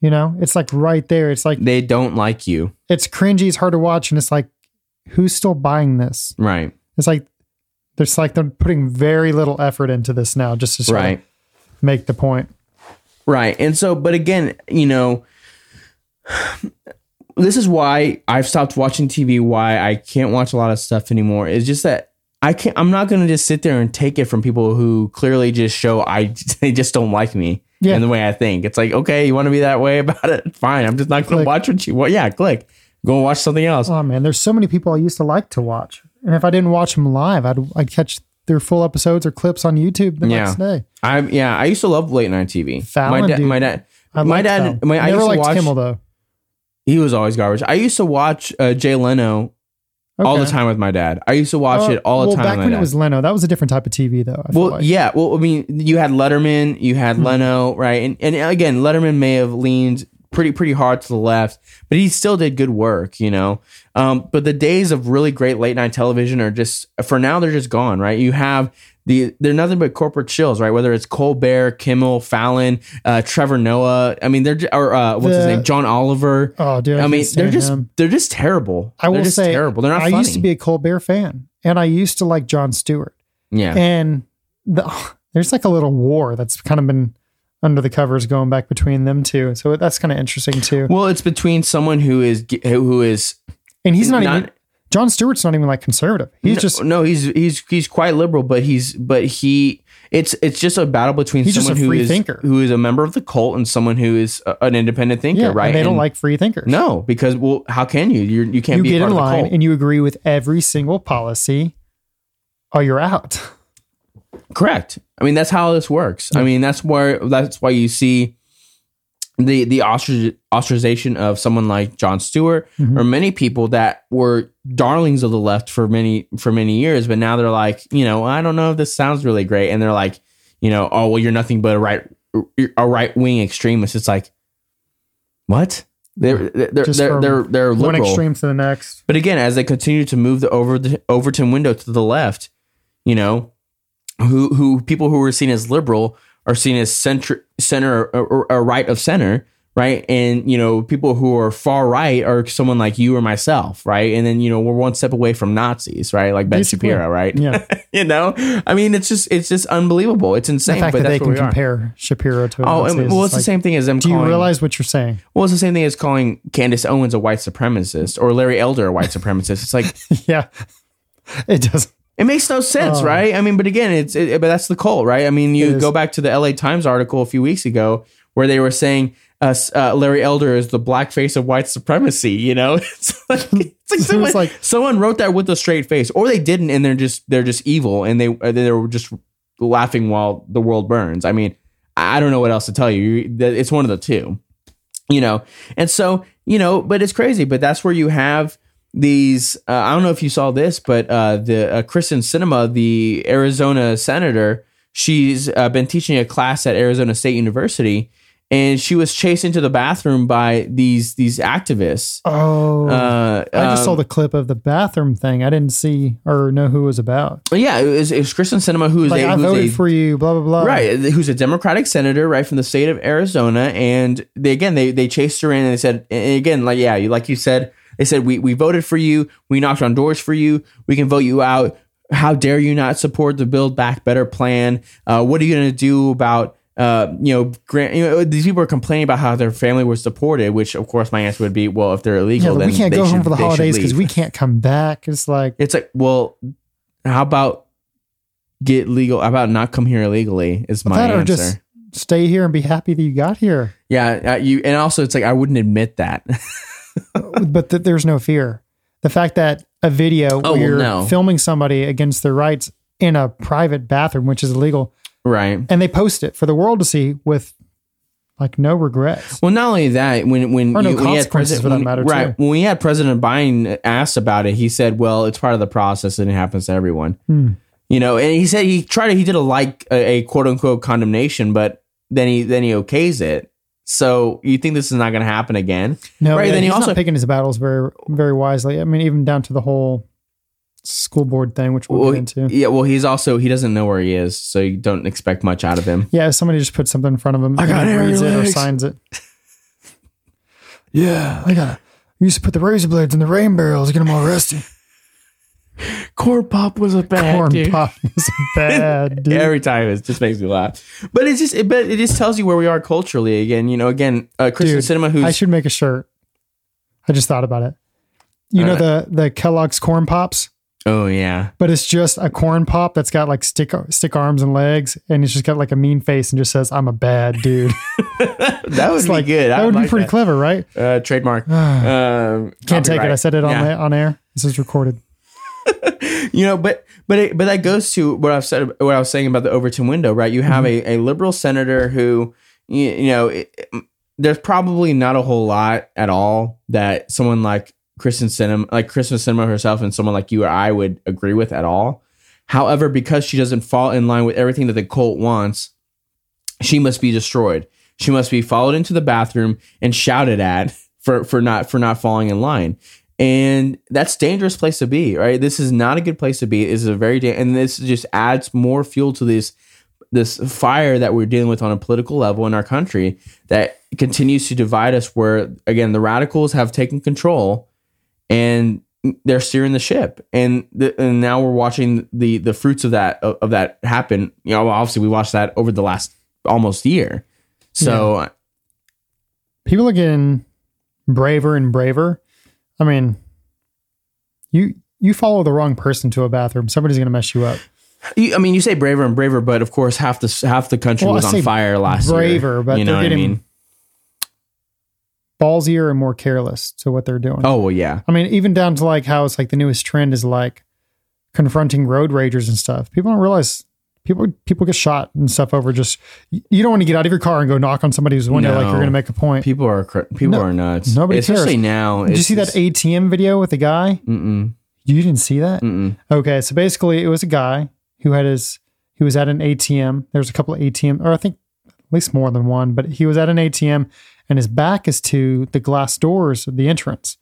You know, it's like right there. It's like they don't like you. it's cringy. It's hard to watch, and it's like, who's still buying this? Right. It's like there's like they're putting very little effort into this now, just to sort of Right. make the point. Right. And so, but again, you know, (sighs) this is why I've stopped watching TV, why I can't watch a lot of stuff anymore. It's just that I can't, I'm not going to just sit there and take it from people who clearly just show I, (laughs) they just don't like me Yeah. and the way I think. It's like, okay, you want to be that way (laughs) about it? Fine. I'm just not going to watch what you want. Yeah, click. Go and watch something else. Oh man, there's so many people I used to like to watch, and if I didn't watch them live, I'd I'd catch their full episodes or clips on YouTube the Yeah. next day. I'm, yeah, I used to love late night TV. Fallon, my dad, dude. my dad, I my dad, Fallon. my, I never used to liked watch, Kimmel though. he was always garbage. I used to watch uh, Jay Leno all the time with my dad. I used to watch Uh, it all the well, time. back with when dad. it was Leno, that was a different type of TV though. I Well, like. yeah. Well, I mean, you had Letterman, you had Hmm. Leno, right? And and again, Letterman may have leaned pretty pretty hard to the left, but he still did good work, you know. Um, but the days of really great late night television are just for now they're just gone, right? You have the they're nothing but corporate chills, right? Whether it's Colbert, Kimmel, Fallon, uh, Trevor Noah. I mean, they're or uh, what's his name, John Oliver. Oh, dude. I mean, they're just him. they're just terrible. I they're will just say terrible. They're not. I funny. used to be a Colbert fan, and I used to like Jon Stewart. yeah. And the, (sighs) there's like a little war that's kind of been under the covers going back between them two. So that's kind of interesting too. Well, it's between someone who is who is And he's not, not- even Jon Stewart's not even like conservative. He's no, just no he's he's he's quite liberal but he's but he it's it's just a battle between He's someone a free thinker. who is a member of the cult and someone who is a, an independent thinker yeah, right and they don't And like free thinkers. no because well how can you you're, you can't you be get in line cult and you agree with every single policy. Oh, you're out. (laughs) correct i mean that's how this works i mean that's where that's why you see the the ostrich, ostracization of someone like Jon Stewart Mhm. or many people that were darlings of the left for many for many years, but now they're like, you know, I don't know if this sounds really great, and they're like, you know, oh well, you're nothing but a right a right wing extremist. It's like, what? They're they're Just they're they're, they're One liberal. extreme to the next. But again, as they continue to move the over the Overton window to the left, you know, who who people who were seen as liberal are seen as center center or, or, right of center, right? And you know, people who are far right are someone like you or myself, right? And then you know, we're one step away from Nazis, right? Like Ben Basically. Shapiro, right? Yeah. (laughs) you know, I mean, it's just it's just unbelievable. It's The insane, fact but that they can compare Shapiro to Oh, and, well, it's the same thing as them. Do you realize what you're saying? Well, it's the same thing as calling Candace Owens a white supremacist or Larry Elder a white supremacist. It's like (laughs) yeah. It does. It makes no sense, Oh. right? I mean, but again, it's it, but that's the cult, right? I mean, you go back to the L.A. Times article a few weeks ago where they were saying uh, uh, Larry Elder is the black face of white supremacy. You know, (laughs) (laughs) it's like, it's like, someone, like- someone wrote that with a straight face, or they didn't, and they're just they're just evil, and they uh, they were just laughing while the world burns. I mean, I don't know what else to tell. You- It's one of the two you know and so you know but it's crazy but that's where you have these uh, i don't know if you saw this but uh the uh, Kyrsten Sinema the arizona senator she's uh, been teaching a class at arizona state university and she was chased into the bathroom by these these activists Oh, uh I just saw um, the clip of the bathroom thing. I didn't see or know who it was about. yeah it was, it was Kyrsten Sinema who is Like a, I who's voted a for you, blah blah blah. right who's a democratic senator right from the state of arizona and they again they they chased her in and they said and again like yeah you like you said They said we we voted for you, we knocked on doors for you, we can vote you out. How dare you not support the Build Back Better plan? Uh, what are you going to do about uh, you know, grant, you know, these people are complaining about how their family was deported, which of course my answer would be, well, if they're illegal, Yeah, then we can't go home for the holidays because we can't come back. It's like It's like, well, how about get legal? How about not come here illegally? Is my answer. just stay here and be happy that you got here. yeah, uh, you and also it's like I wouldn't admit that. (laughs) (laughs) but th- there's no fear. The fact that a video Oh, where you're no. filming somebody against their rights in a private bathroom, which is illegal, right. and they post it for the world to see with like no regrets. Well, not only that, when when no you, when had consequences President, for that when- matter, right too. when we had President Biden asked about it, he said, "Well, it's part of the process and it happens to everyone." Hmm. You know, and he said he tried to he did a like a, a quote unquote condemnation, but then he then he okays it. So you think this is not going to happen again? No, Right, yeah, then he he's also- not picking his battles very very wisely. I mean, even down to the whole school board thing, which we'll Well, get into. yeah. Well, he's also he doesn't know where he is, so you don't expect much out of him. Yeah, somebody just puts something in front of him, and got he reads it or signs it. (laughs) yeah, I got. We used to put the razor blades in the rain barrels, to get them all rusty. Corn pop was a bad Corn pop is (laughs) bad, dude. Every time it just makes me laugh. But it's just it, but it just tells you where we are culturally again. You know, again, uh, Kyrsten Dude, Sinema who's I should make a shirt. I just thought about it. You know the the Kellogg's corn pops, oh yeah. but it's just a corn pop that's got like stick stick arms and legs, and it's just got like a mean face and just says, "I'm a bad dude." (laughs) (laughs) That was like good. I that would be like pretty that. clever, right? Uh, trademark. (sighs) um, Can't take it. I said it on Yeah. on air. This is recorded. (laughs) you know but but it, but that goes to what i've said what i was saying about the overton window right? You have Mm-hmm. a, a liberal senator who you, you know it, there's probably not a whole lot at all that someone like Kyrsten Sinema like Kyrsten Sinema herself and someone like you or i would agree with at all. However because she doesn't fall in line with everything that the cult wants she must be destroyed. She must be followed into the bathroom and shouted at for for not for not falling in line and that's dangerous place to be right? This is not a good place to be. This is a very da- and this just adds more fuel to this this fire that we're dealing with on a political level in our country that continues to divide us where again the radicals have taken control and they're steering the ship. And the, and now we're watching the the fruits of that of, of that happen. You know obviously we watched that over the last almost year. So People are getting braver and braver. I mean, you you follow the wrong person to a bathroom, somebody's going to mess you up. You, I mean, you say braver and braver, but of course, half the half the country Well, was on fire last year. braver, but you know they're what I mean? Ballsier and more careless to what they're doing. Oh well, yeah, I mean, even down to like how it's like the newest trend is like confronting road ragers and stuff. People don't realize people people get shot and stuff over just you don't want to get out of your car and go knock on somebody's window like you're going to make a point. people are cr- people No, are nuts. nobody especially cares. now. Did you see that ATM video with the guy? Mm-mm, You didn't see that? mm-mm. Okay, so basically, it was a guy who had his he was at an ATM. There's a couple of ATM, or I think at least more than one, but he was at an ATM, and his back is to the glass doors of the entrance.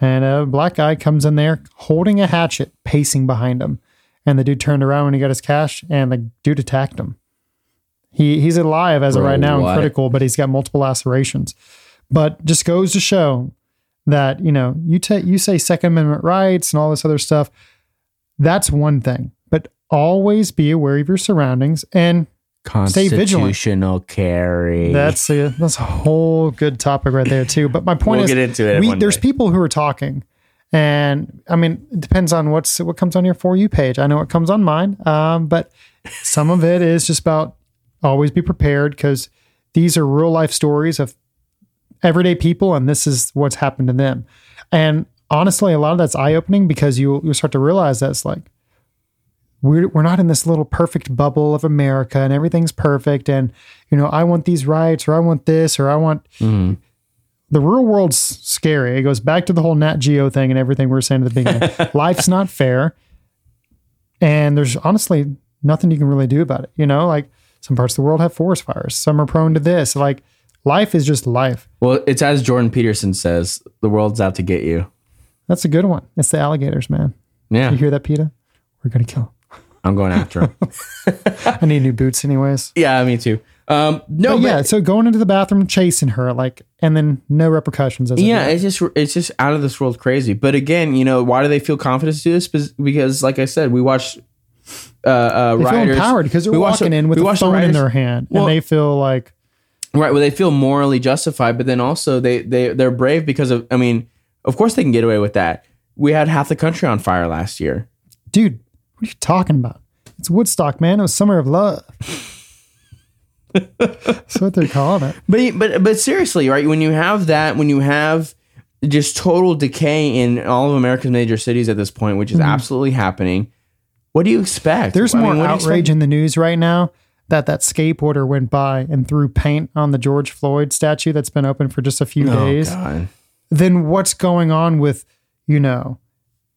And a black guy comes in there holding a hatchet, pacing behind him. And the dude turned around when he got his cash, and the dude attacked him. He he's alive as of right now what? and critical, but he's got multiple lacerations. But just goes to show that you know you take you say Second Amendment rights and all this other stuff. That's one thing, but always be aware of your surroundings, and Stay vigilant. Constitutional carry. that's a that's a whole good topic right there too. But my point We'll is, get into it we, one there's day. people who are talking, and I mean, it depends on what's what comes on your for you page. I know what comes on mine, um, but some of it is just about always be prepared because these are real life stories of everyday people, and this is what's happened to them. And honestly, a lot of that's eye opening because you you start to realize that it's like we're we're not in this little perfect bubble of America and everything's perfect and you know I want these rights or I want this or I want Mhm. The real world's scary. It goes back to the whole Nat Geo thing and everything we were saying at the beginning. (laughs) Life's not fair, and there's honestly nothing you can really do about it. You know, like some parts of the world have forest fires, some are prone to this. Like life is just life. Well, it's as Jordan Peterson says, the world's out to get you. That's a good one. It's the alligators, man. Yeah, You hear that, PETA? We're gonna kill. 'em. I'm going after him. (laughs) I need new boots, anyways. yeah, me too. Um, no, But but yeah, so going into the bathroom, chasing her, like, and then no repercussions. As yeah, yeah, it's just it's just out of this world crazy. But again, you know, why do they feel confident to do this? Because- Because, like I said, we watched uh, uh, they feel empowered because they're we walking the- in with a watched the phone in their hand, Well- and they feel like, Right, well, they feel morally justified, but then also they they they're brave because of. I mean, of course they can get away with that. We had half the country on fire last year. dude, what are you talking about? It's Woodstock, man. It was Summer of Love. That's what they're calling it. But but but seriously, right? When you have that, when you have just total decay in all of America's major cities at this point, which is absolutely happening, what do you expect? Mm-hmm. There's I more mean, outrage in the news right now that that skateboarder went by and threw paint on the George Floyd statue that's been open for just a few Oh, days. God. Then what's going on with, you know,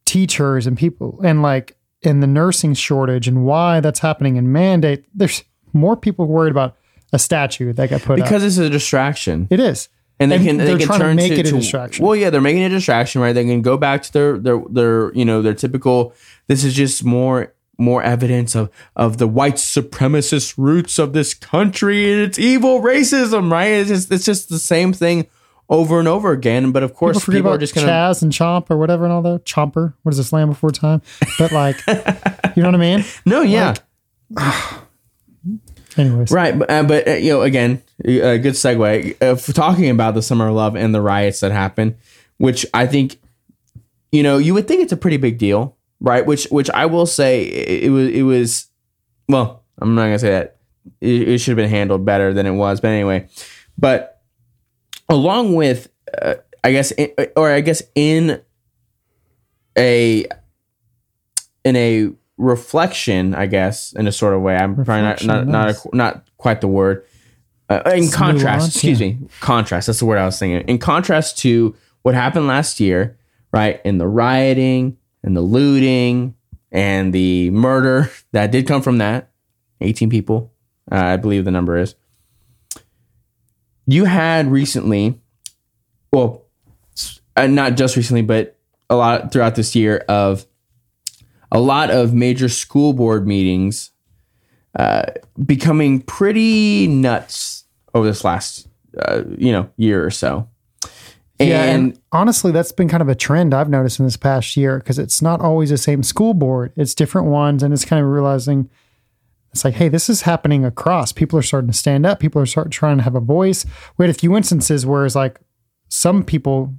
teachers and people and like in the nursing shortage and why that's happening and mandate? There's more people worried about a statue that got put up. Because it's a distraction. It is. and they And can they can trying to turn make to, it a to- distraction. Well, yeah, they're making it a distraction, right? They can go back to their their their you know their typical. This is just more more evidence of of the white supremacist roots of this country and its evil racism, right? It's just it's just the same thing over and over again. But of course, People people, forget are about just gonna. Chaz and Chomp or whatever and all that. Chomper. What is this Land Before Time? But like, (laughs) you know what I mean? No, yeah, (sighs) (sighs) (sighs) Anyways. right. But, uh, but uh, you know, again, a good segue uh, for talking about the summer of love and the riots that happened, which I think, you know, you would think it's a pretty big deal, right? Which which I will say it, it was it was. Well, I'm not gonna say that it, it should have been handled better than it was, but anyway, but along with, uh, I guess, in, or I guess in a in a reflection, I guess, in a sort of way. I'm probably not not Reflection, not, nice. a, not quite the word. Uh, in It's contrast, nuanced, excuse me, contrast. That's the word I was thinking. In contrast to what happened last year, right? In the rioting and the looting and the murder (laughs) that did come from that, 18 people, uh, I believe the number is. You had recently, well, uh, not just recently, but a lot throughout this year of a lot of major school board meetings uh, becoming pretty nuts over this last uh, you know year or so. And, Yeah, and honestly, that's been kind of a trend I've noticed in this past year because it's not always the same school board; it's different ones, and it's kind of realizing it's like, hey, this is happening across. People are starting to stand up. People are start trying to have a voice. We had a few instances where it's like some people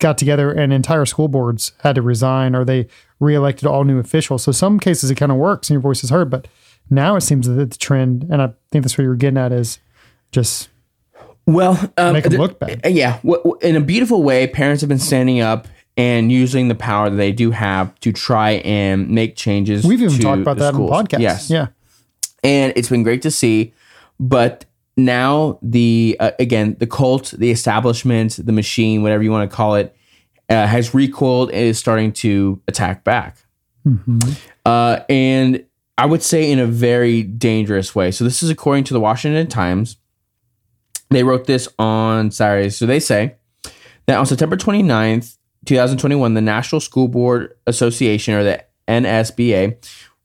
got together and entire school boards had to resign or they reelected all new officials. So some cases it kind of works and your voice is heard, but now it seems that the trend, and I think that's what you're getting at, is just well, um, Make 'em th- look bad. uh, Yeah, in a beautiful way, parents have been standing up and using the power that they do have to try and make changes. we've even talked about that schools. in podcasts. Yes, Yeah. and it's been great to see. But now the uh, again the cult, the establishment, the machine, whatever you want to call it, uh, has recoiled and is starting to attack back. Uh, and I would say in a very dangerous way. So this is according to the Washington Times. They wrote this on Saturday. So they say that on September 29th, 2021, the National School Board Association, or the NSBA,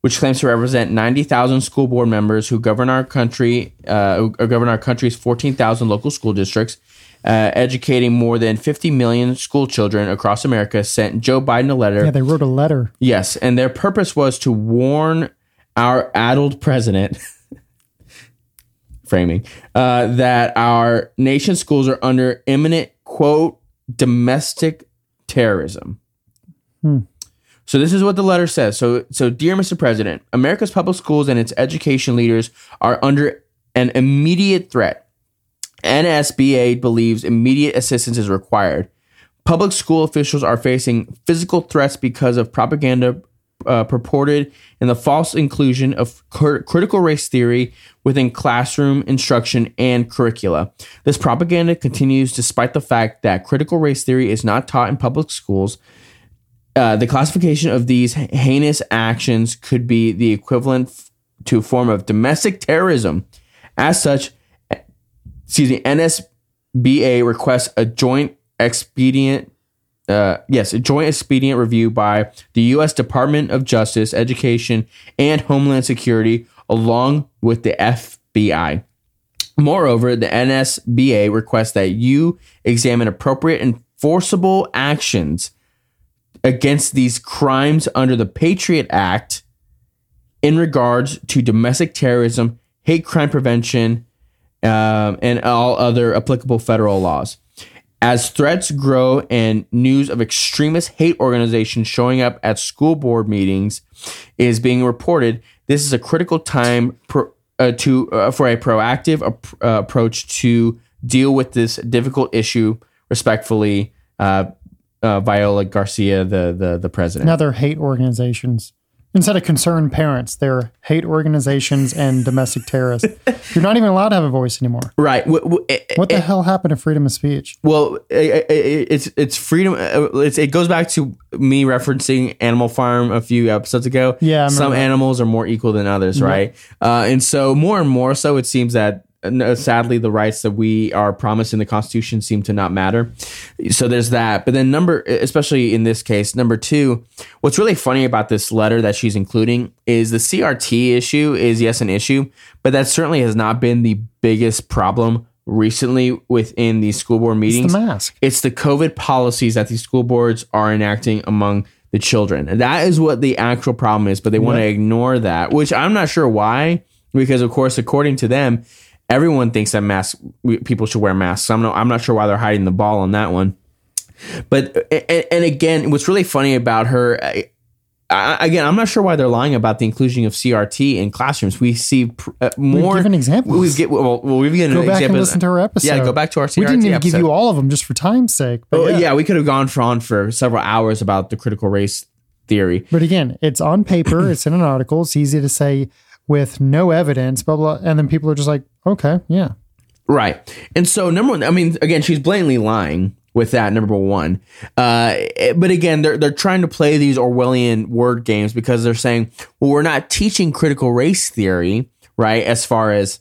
which claims to represent 90,000 school board members who govern our country, uh, who govern our country's 14,000 local school districts, uh, educating more than 50 million school children across America, sent Joe Biden a letter. Yeah, they wrote a letter. Yes, and their purpose was to warn our addled president, (laughs) framing, uh, that our nation's schools are under imminent quote domestic terrorism. So this is what the letter says. So so dear Mr. President, America's public schools and its education leaders are under an immediate threat. NSBA believes immediate assistance is required. Public school officials are facing physical threats because of propaganda uh, purported in the false inclusion of cr- critical race theory within classroom instruction and curricula. This propaganda continues despite the fact that critical race theory is not taught in public schools. Uh, the classification of these heinous actions could be the equivalent f- to a form of domestic terrorism. As such, excuse me, NSBA requests a joint expedient, uh, yes, a joint expedient review by the U.S. Department of Justice, Education, and Homeland Security, along with the FBI. Moreover, the NSBA requests that you examine appropriate enforceable actions against these crimes under the Patriot Act in regards to domestic terrorism, hate crime prevention, um, and all other applicable federal laws. As threats grow and news of extremist hate organizations showing up at school board meetings is being reported, this is a critical time pro, uh, to uh, for a proactive ap- uh, approach to deal with this difficult issue. Respectfully, uh, Viola Garcia, the the the president. Now they're hate organizations. Instead of concerned parents, they're hate organizations and domestic terrorists. (laughs) You're not even allowed to have a voice anymore. right. W- w- What the hell happened to freedom of speech? Well, i- i- i- it's it's freedom. uh, It's, it goes back to me referencing Animal Farm a few episodes ago. Yeah, some that. animals are more equal than others, right? Uh, and so more and more so, it seems that uh, sadly the rights that we are promised in the Constitution seem to not matter. So there's that. But then number, especially in this case, number two, what's really funny about this letter that she's including is the CRT issue is yes an issue, but that certainly has not been the biggest problem recently within these school board meetings The mask. it's the COVID policies that these school boards are enacting among the children. And that is what the actual problem is, but they want to ignore that, which I'm not sure why, because of course, according to them, everyone thinks that masks people should wear masks. I'm not, I'm not sure why they're hiding the ball on that one. But and, and again, what's really funny about her, I, I, again, I'm not sure why they're lying about the inclusion of CRT in classrooms. We see pr- uh, more. given examples. We've get, well, well, we've given Go back and listen to our episode. Yeah, go back to our CRT We didn't even episode. give you all of them just for time's sake. But Oh, yeah. yeah. we could have gone for on for several hours about the critical race theory. But again, it's on paper. (clears throat) it's in an article. It's easy to say with no evidence, blah blah. And then people are just like, okay, yeah. Right. And so number one, I mean, again, she's blatantly lying with that number one. Uh, eh, but again, they're they're trying to play these Orwellian word games because they're saying, well, we're not teaching critical race theory, right? As far as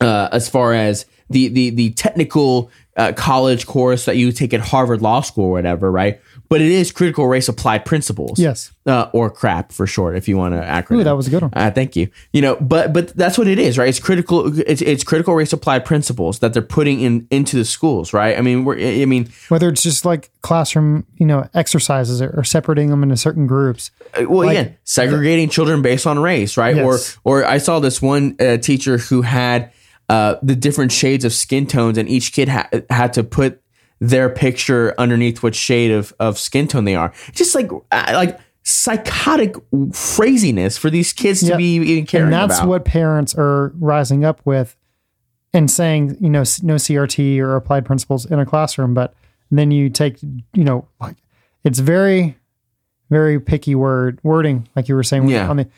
uh, as far as the the the technical uh, college course that you take at Harvard Law School or whatever, right? But it is critical race applied principles. Yes. Uh, or crap for short, if you want to acronym. Ooh, that was a good one. Uh, thank you. You know, but but that's what it is, right? It's critical. It's, it's critical race applied principles that they're putting in into the schools, right? I mean, we're. I mean, Whether it's just like classroom, you know, exercises or, or separating them into certain groups. uh, well, again, segregating children based on race, right? Yes. Or or I saw this one uh, teacher who had uh, the different shades of skin tones, and each kid ha- had to put their picture underneath what shade of, of skin tone they are. Just like uh, like psychotic craziness for these kids to be even caring and that's about. what parents are rising up with and saying, you know, no CRT or applied principles in a classroom. But then you take, you know, like it's very, very picky word wording, like you were saying. Yeah. On the,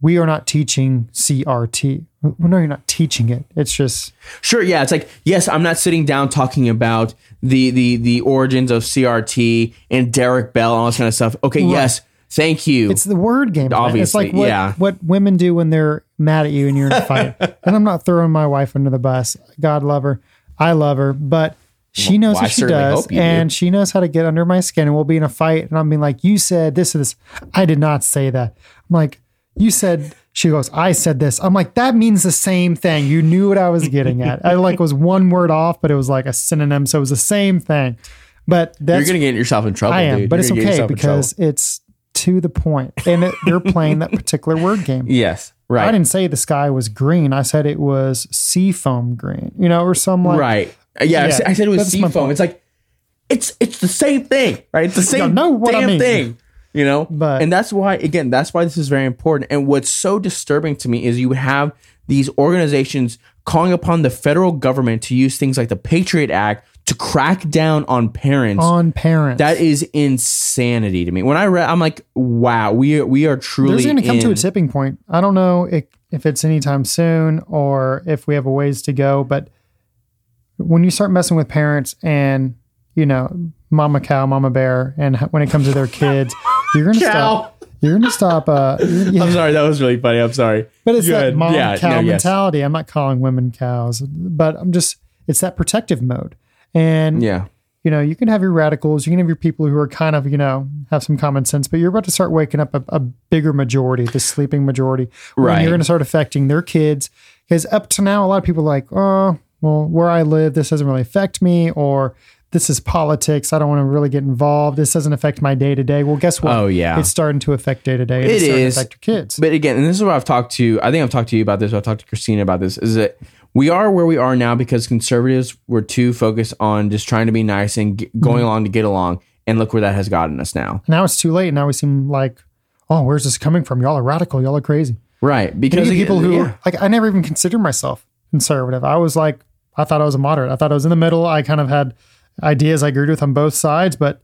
we are not teaching CRT. Well, no, you're not teaching it. It's just Sure, yeah, it's like yes, I'm not sitting down talking about the the the origins of CRT and Derrick Bell and all this kind of stuff. Okay, yes, thank you. it's the word game. man. it's like what, yeah. what women do when they're mad at you and you're in a fight. (laughs) and I'm not throwing my wife under the bus. God love her. I love her, but she knows well, I she does you do. and she knows how to get under my skin and we'll be in a fight and I'm being like, you said this or this. I did not say that. I'm like, you said she goes, I said this. I'm like, that means the same thing. You knew what I was getting at. I like was one word off, but it was like a synonym. So it was the same thing. But You're gonna get yourself in trouble, I am, dude. but You're it's okay yourself in trouble. because it's to the point, and it, they're playing that particular word game. yes, right. I didn't say the sky was green. I said it was sea foam green. You know, or some like right. Yeah, I Yeah, said- I said it was that's seafoam. point. It's like it's it's the same thing, right? It's the same know what I damn mean. thing. You know, But- and that's why again, that's why this is very important. And what's so disturbing to me is you have these organizations calling upon the federal government to use things like the Patriot Act to crack down on parents on parents. That is insanity to me. When I read, I'm like, wow, we are, we are truly. There's going to come to a tipping point. I don't know if, if it's anytime soon or if we have a ways to go, but when you start messing with parents and you know, mama cow, mama bear, and when it comes to their kids, (laughs) you're going to Cow. stop. You're going to stop. Uh, yeah. (laughs) I'm sorry, that was really funny. I'm sorry, But it's Go that ahead. mom Yeah, cow no, yes. mentality. I'm not calling women cows, but I'm just it's that protective mode. And Yeah, you know, you can have your radicals, you can have your people who are kind of, you know, have some common sense, but you're about to start waking up a, a bigger majority, the sleeping majority. when Right. You're going to start affecting their kids, Because up to now, a lot of people are like, oh, well, where I live, this doesn't really affect me, or this is politics. I don't want to really get involved. This doesn't affect my day to day. Well, guess what? Oh, yeah. it's starting to affect day to day. It It's starting to affect your kids. But again, and this is what I've talked to. I think I've talked to you about this. I've talked to Christina about this. Is that we are where we are now because conservatives were too focused on just trying to be nice and g- going Mm-hmm. along to get along, and look where that has gotten us now. now it's too late. Now we seem like, oh, where's this coming from? Y'all are radical. Y'all are crazy. Right? Because again, people who yeah. like I never even considered myself conservative. I was like I thought I was a moderate. I thought I was in the middle. I kind of had ideas I agreed with on both sides, but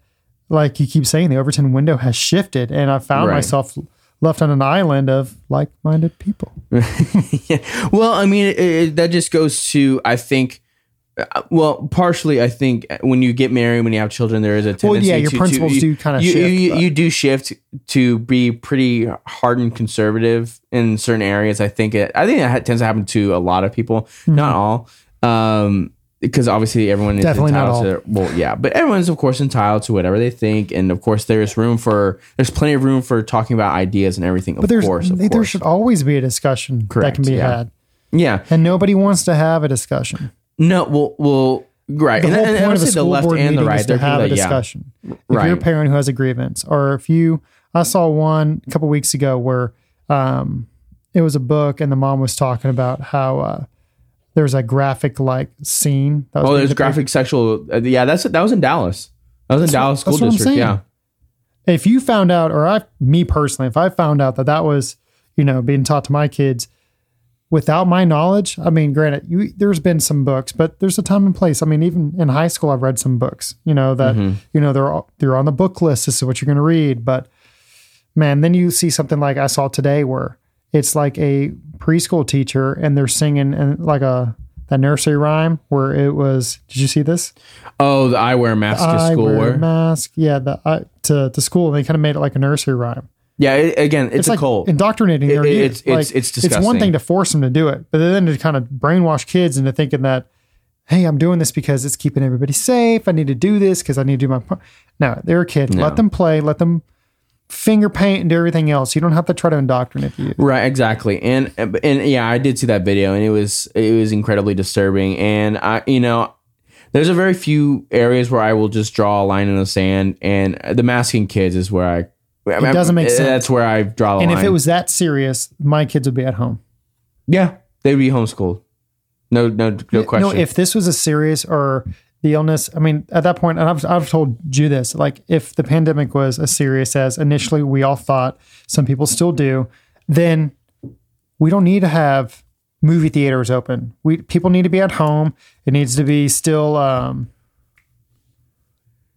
like you keep saying, the Overton window has shifted, and I found Right. myself left on an island of like-minded people. (laughs) yeah. Well, I mean, it, it, that just goes to I think. uh, Well, partially, I think when you get married, when you have children, there is a tendency. yeah, your to, principles to, do kinda you, shift, You, you do shift to be pretty hardened conservative in certain areas. I think it. I think that tends to happen to a lot of people, not all. Um, because obviously everyone is. Definitely not entitled to well, yeah, but everyone's of course entitled to whatever they think, and of course there's room for there's plenty of room for talking about ideas and everything. But of there's course, of there course. should always be a discussion Correct, that can be yeah. had, yeah, and nobody wants to have a discussion. No, well, well, right. The and, whole and point of a say the school left board and the right. is to have a that, yeah, discussion. If you're a parent who has a grievance, or if you, I saw one a couple weeks ago where um, it was a book and the mom was talking about how uh, there's a graphic like scene. That was Oh, there's graphic sexual. Uh, yeah, that's that was in Dallas. That was in Dallas School that's what I'm District. Yeah, If you found out, or I, me personally, if I found out that that was, you know, being taught to my kids without my knowledge, I mean, granted, you, there's been some books, but there's a time and place. I mean, even in high school, I've read some books, you know, that, Mm-hmm. you know, they're, all- they're on the book list. This is what you're going to read. But man, then you see something like I saw today where it's like a preschool teacher and they're singing and like a, that nursery rhyme where it was, did you see this? Oh, the I wear mask to I school wear a wear. mask. Yeah. The, uh, to, to school. And they kind of made it like a nursery rhyme. Yeah, it, again, it's, It's a like cult. indoctrinating their It- youth. it's- it's- Like, it's It's one thing to force them to do it, but then to kind of brainwash kids into thinking that, hey, I'm doing this because it's keeping everybody safe. I need to do this because I need to do my part. No, they're a kid. No. Let them play. Let them finger paint and do everything else. You don't have to try to indoctrinate youth. Right, exactly, and and yeah, I did see that video, and it was it was incredibly disturbing. And I, you know, there's a very few areas where I will just draw a line in the sand, and the masking kids is where I. I mean, doesn't make sense. That's where I draw the And line. if it was that serious, my kids would be at home. yeah, they'd be homeschooled. No, no, no question. No, if this was a serious or the illness, I mean, at that point, and I've, I've told you this, like if the pandemic was as serious as initially we all thought, some people still do, then we don't need to have movie theaters open. We people need to be at home. It needs to be still um,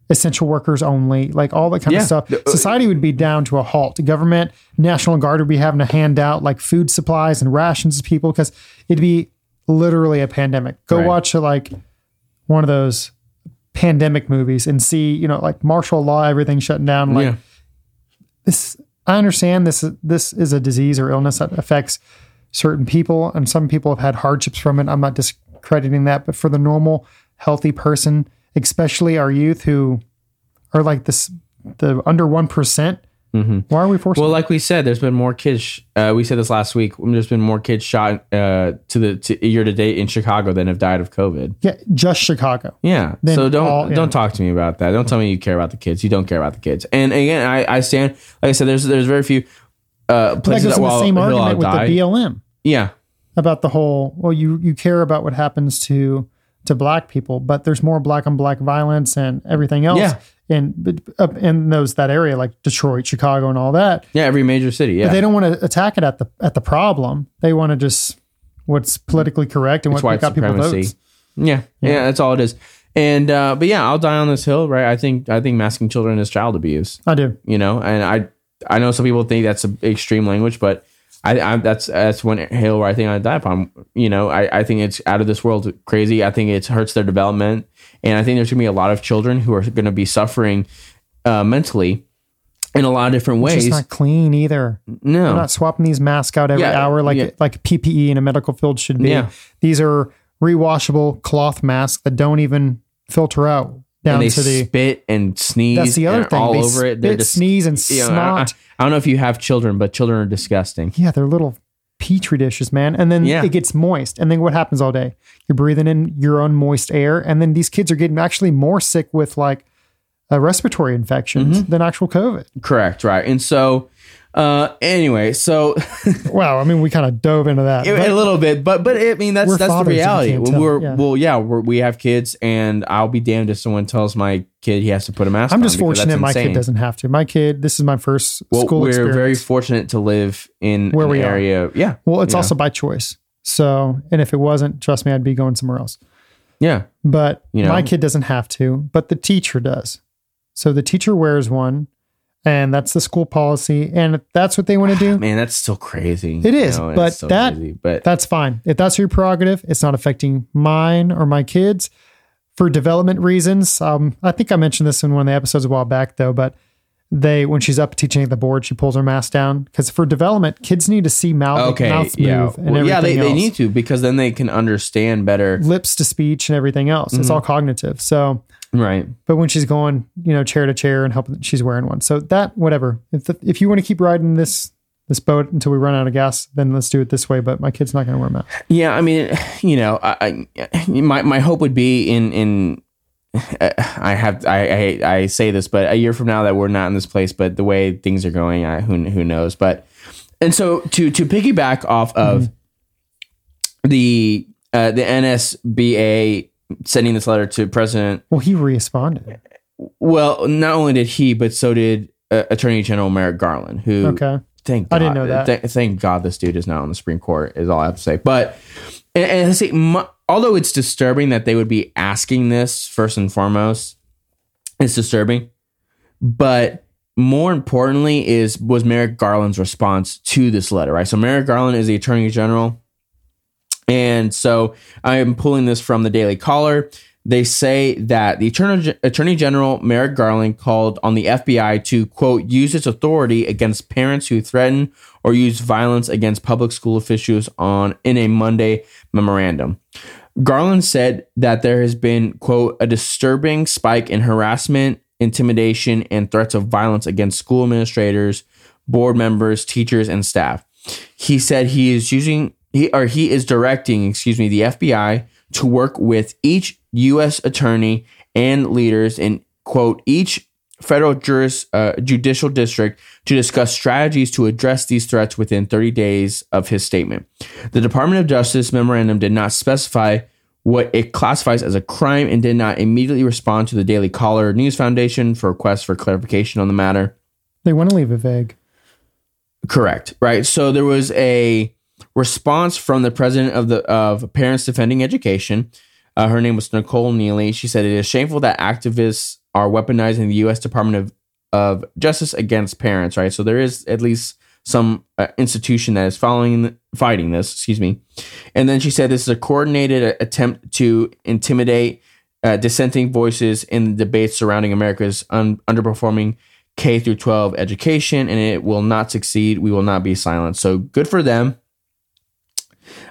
essential workers only, like all that kind Yeah. of stuff. Uh, Society would be down to a halt. The government, National Guard would be having to hand out like food supplies and rations to people because it'd be literally a pandemic. Go Right. watch like one of those pandemic movies and see, you know, like martial law, everything shutting down. Like yeah. this, I understand this. This is a disease or illness that affects certain people, and some people have had hardships from it. I'm not discrediting that, but for the normal, healthy person, especially our youth who are like this, the under one why are we forcing? Mm-hmm. Well, like we said, there's been more kids. sh- Uh, we said this last week. There's been more kids shot uh, to the to year to date in Chicago than have died of COVID. yeah, just Chicago. Yeah. Then so don't all- yeah. don't talk to me about that. Don't tell me you care about the kids. You don't care about the kids. And again, I, I stand. Like I said, there's there's very few uh, That places goes that, in the same argument with die. the BLM. yeah. about the whole well you you care about what happens to to black people but there's more black on black violence and everything else Yeah. In up in those that area like Detroit Chicago and all that Yeah. Every major city. Yeah. but they don't want to attack it at the at the problem they want to just what's politically correct and It's what got people votes Yeah, yeah, that's all it is. And uh, but yeah, I'll die on this hill, right? I think I think masking children is child abuse. I do You know, and I I know some people think that's a extreme language, but I, I that's that's one hill where I think I die upon. You know, I, I think it's out of this world crazy. I think it hurts their development, and I think there's gonna be a lot of children who are gonna be suffering uh, mentally in a lot of different ways. it's not clean either no, They're not swapping these masks out every Yeah, hour like yeah. like PPE in a medical field should be Yeah. these are rewashable cloth masks that don't even filter out down they to the spit and sneeze. That's the other and thing. all They over it. They're just sneeze, and you know, snot. I, I don't know if you have children, but children are disgusting. yeah, they're little petri dishes, man. And then Yeah. it gets moist. And then what happens all day? You're breathing in your own moist air. And then these kids are getting actually more sick with like uh, respiratory infections Mm-hmm. than actual COVID. Correct, right. And so, uh, anyway, so (laughs) Wow. I mean, we kind of dove into that. a little bit, but but I mean that's that's the fathers, if you reality. tell, we're yeah. well, yeah, we're, we have kids, and I'll be damned if someone tells my kid he has to put a mask. On. I'm just fortunate my kid doesn't have to. My kid, this is my first Well, school we're experience. very fortunate to live in Where an we are. Yeah, well, it's also by choice. So, and if it wasn't, trust me, I'd be going somewhere else. yeah, But You know? my kid doesn't have to, but the teacher does. So the teacher wears one, and that's the school policy, and if that's what they want to do. man, that's still crazy. It is, and but so that- crazy. but That's fine. If that's your prerogative, it's not affecting mine or my kids for development reasons. Um, I think I mentioned this in one of the episodes a while back, though. But they, when she's up teaching at the board, she pulls her mask down because for development, kids need to see mouth, okay, mouth yeah, move, and Well, yeah, they, everything they need to because then they can understand better. lips to speech and everything else. It's Mm-hmm. all cognitive. So, Right. but when she's going, you know, chair to chair and helping, she's wearing one. So that, whatever. If the, if you want to keep riding this this boat until we run out of gas, then let's do it this way. But my kid's not going to wear a mask. Yeah, I mean, you know, I, I my my hope would be in in I have I, I I say this, but a year from now that we're not in this place, but the way things are going, I, who who knows? But and so to to piggyback off of the uh, the NSBA sending this letter to President. Well, he responded. Well, not only did he, but so did uh, Attorney General Merrick Garland, who Okay. Thank God. I didn't know that. Th- thank God this dude is not on the Supreme Court. Is all I have to say. But and, and say, mu- although it's disturbing that they would be asking this first and foremost, it's disturbing. But more importantly, is was Merrick Garland's response to this letter, right? So Merrick Garland is the Attorney General, and so I am pulling this from the Daily Caller. They say that the Attorney, General Merrick Garland called on the FBI to, quote, use its authority against parents who threaten or use violence against public school officials on in a Monday memorandum. Garland said that there has been, quote, a disturbing spike in harassment, intimidation, and threats of violence against school administrators, board members, teachers, and staff. He said he is using he or he is directing, excuse me, the FBI to work with each U.S. attorney and leaders in quote each federal juris, uh, judicial district to discuss strategies to address these threats within 30 days of his statement. The Department of Justice memorandum did not specify what it classifies as a crime and did not immediately respond to the Daily Caller News Foundation for requests for clarification on the matter. They want to leave it vague. Correct. Right. So there was a response from the president of the of Parents Defending Education. Uh, her name was Nicole Neily. She said it is shameful that activists are weaponizing the U.S. Department of of Justice against parents. Right. So there is at least some uh, institution that is following fighting this. Excuse me. And then she said this is a coordinated attempt to intimidate uh, dissenting voices in the debates surrounding America's un- underperforming K through 12 education, and it will not succeed. We will not be silent. So good for them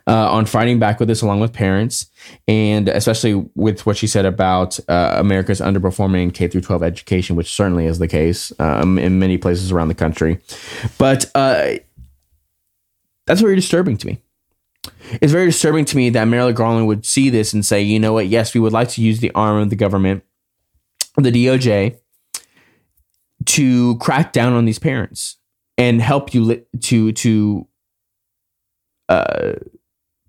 uh, on fighting back with this, along with parents, and especially with what she said about uh, America's underperforming K through 12 education, which certainly is the case um, in many places around the country. But uh, that's very disturbing to me. It's very disturbing to me that Merrick Garland would see this and say, you know what, yes, we would like to use the arm of the government, the DOJ, to crack down on these parents and help you li- to to uh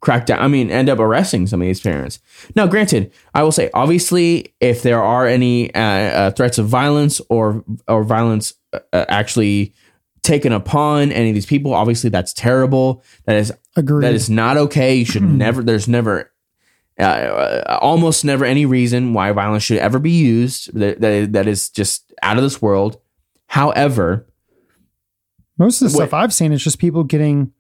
crack down i mean end up arresting some of these parents now granted i will say obviously if there are any uh, uh, threats of violence or or violence uh, actually taken upon any of these people obviously that's terrible that is Agreed. that is not okay. You should never. There's never, uh, uh, almost never any reason why violence should ever be used. That that, that is just out of this world. However, Most of the Wait. stuff I've seen is just people getting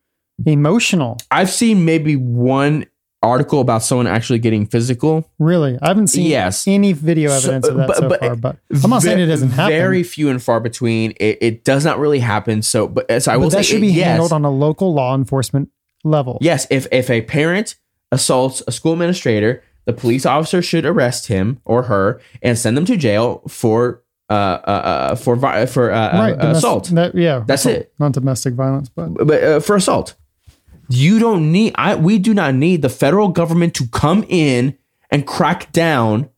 emotional. I've seen maybe one article about someone actually getting physical. Really, I haven't seen Yes. any video So- evidence of that but- so but- far. But I'm not saying it doesn't happen. Very few and far between. It, it does not really happen. So, but so I will that should be yes. handled on a local law enforcement level. Yes, if if a parent assaults a school administrator, the police officer should arrest him or her and send them to jail for uh uh, uh for for uh, right. uh, domestic- assault. That, yeah, That's assault, it. Not domestic violence, but But uh, for assault, You don't need I we do not need the federal government to come in and crack down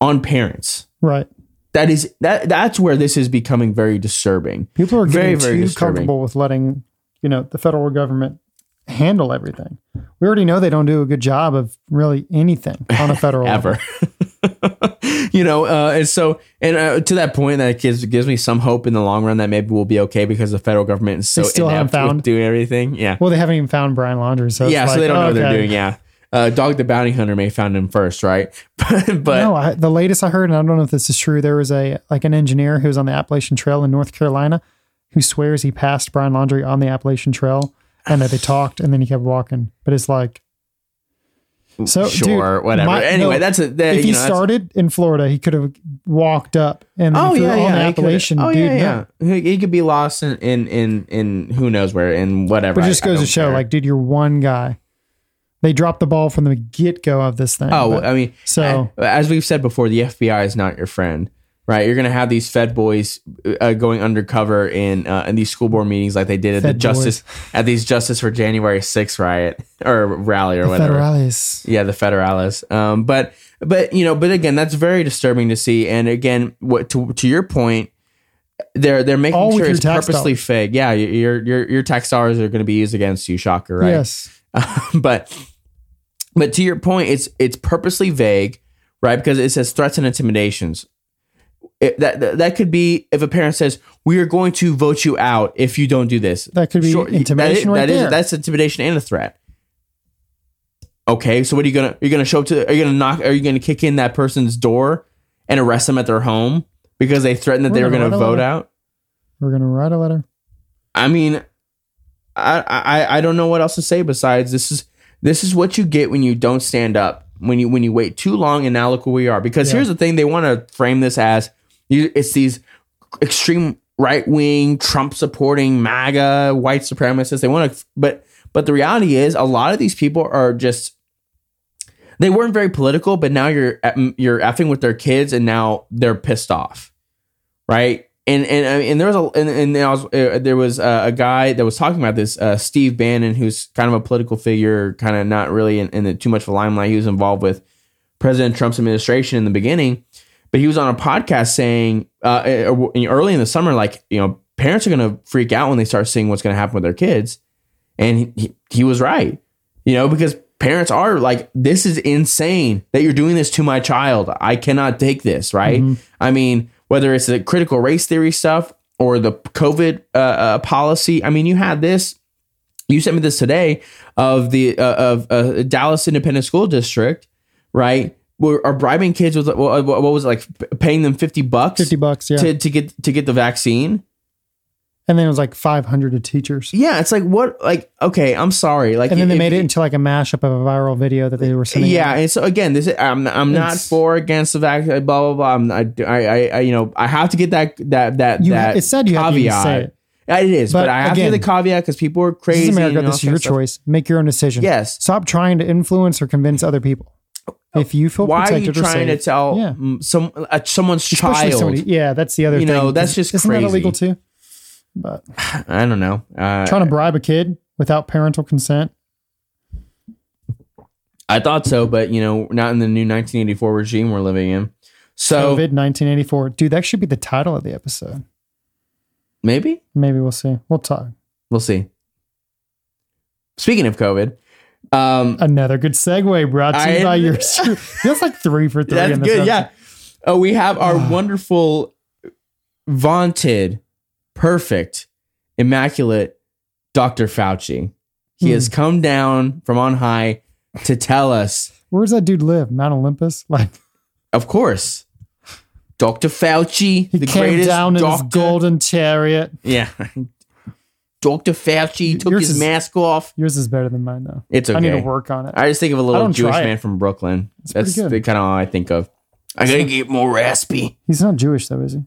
on parents. Right. That is that that's where this is becoming very disturbing. People are Very, getting very too disturbing. comfortable with letting, you know, the federal government handle everything. We already know they don't do a good job of really anything on a federal (laughs) level. ever. (laughs) (laughs) you know, uh, and so and uh, to that point, that gives gives me some hope in the long run that maybe we'll be okay because the federal government is so They still haven't found- doing everything. Yeah, Well, they haven't even found Brian Laundrie, so yeah. it's so they don't know what they're doing. Yeah, uh, Dog the Bounty Hunter may have found him first, right? but (laughs) but no, I, the latest I heard, and I don't know if this is true, there was a like an engineer who was on the Appalachian Trail in North Carolina who swears he passed Brian Laundrie on the Appalachian Trail and that they talked and then he kept walking. But it's like, so sure, dude, whatever. my- anyway, no, that's a that, if you he know, started in Florida, he could have walked up and Oh yeah, yeah. the Appalachian, oh dude. yeah, yeah. He, he could be lost in in in, in who knows where in whatever. But it just I goes to show, care. like, dude, you're one guy. They dropped the ball from the get go of this thing. Oh, but- I mean, so- I- as we've said before, the FBI is not your friend, right? You're going to have these Fed boys uh, going undercover in uh, in these school board meetings, like they did at the Fed Justice at these Justice for January 6th riot (laughs) or rally or whatever. Federales. Yeah, the federales. Um, but but you know, but again, that's very disturbing to see. And again, what to to your point, they're they're making All sure it's purposely dollars. fake. Yeah, your your your tax dollars are going to be used against you. Shocker, right? Yes. (laughs) but but to your point, it's it's purposely vague, right? Because it says threats and intimidations. It, that, that that could be if a parent says we are going to vote you out if you don't do this. That could be Sure, intimidation that right is- there. that's intimidation and a threat. Okay, so what are you gonna? Are you gonna show up to? Are you gonna knock? Are you gonna kick in that person's door and arrest them at their home because they threatened that We're they were gonna gonna vote out? We're going to write a letter. I mean, I, I I don't know what else to say besides this is this is what you get when you don't stand up when you when you wait too long and now look where we are. Because Yeah. here's the thing: they want to frame this as you, it's these extreme right wing Trump supporting MAGA white supremacists. They want to, but but the reality is a lot of these people are just they weren't very political, but now you're you're effing with their kids and now they're pissed off, right? And and and there was a and, and there was uh, there was uh, a guy that was talking about this, uh, Steve Bannon, who's kind of a political figure, kind of not really in, in the, too much of a limelight. He was involved with President Trump's administration in the beginning, but he was on a podcast saying uh, uh, early in the summer, like you know, parents are going to freak out when they start seeing what's going to happen with their kids, and he, he, was right, you know, because parents are like, this is insane that you're doing this to my child. I cannot take this, right? I mean, whether it's the critical race theory stuff or the COVID uh, uh, policy. I mean, you had this. You sent me this today of the uh, of uh, Dallas Independent School District, right? Were are bribing kids with what, what was it like paying them fifty bucks 50 bucks, yeah. to to get to get the vaccine? and then it was like 500 to teachers. Yeah, it's like what like okay, I'm sorry, like And then they if- made it into like a mashup of a viral video that they were sending. Yeah, out. and so again, this is, I'm I'm not for against the vaccine. Blah blah blah. I'm, I, I I you know I have to get that that that You, that it said you have to say it. It is, but, But I have to again, get the caveat because people are crazy. This is America. and all This is your choice. Make your own decision. Yes. Stop trying to influence or convince other people. If you feel Why are you trying to tell Yeah. some uh, someone's especially child? somebody- yeah, that's the other You thing. know, that's just isn't that illegal too? But (sighs) I don't know. Uh, trying to bribe a kid without parental consent. I thought so, but you know, not in the new 1984 regime we're living in. So COVID 1984. Dude, that should be the title of the episode. maybe Maybe we'll see. We'll talk. we'll see. Speaking of COVID, um, Another good segue brought to you by your. (laughs) That's like three for three. That's in good. episode. Yeah. Oh, we have our (sighs) wonderful, vaunted, perfect, immaculate Dr. Fauci. He Hmm. has come down from on high to tell us, Where does that dude live? Mount Olympus? (laughs) Like of course, Dr. Fauci, he the came greatest down in doctor. his golden chariot. Yeah. Dr. Fauci took Yours his is- mask off. Yours is better than mine though. It's okay. I need to work on it. I just think of a I little don't Jewish try it. man from Brooklyn. pretty That's good. the kind of all I think of. I gotta get more raspy. He's not Jewish though, is he?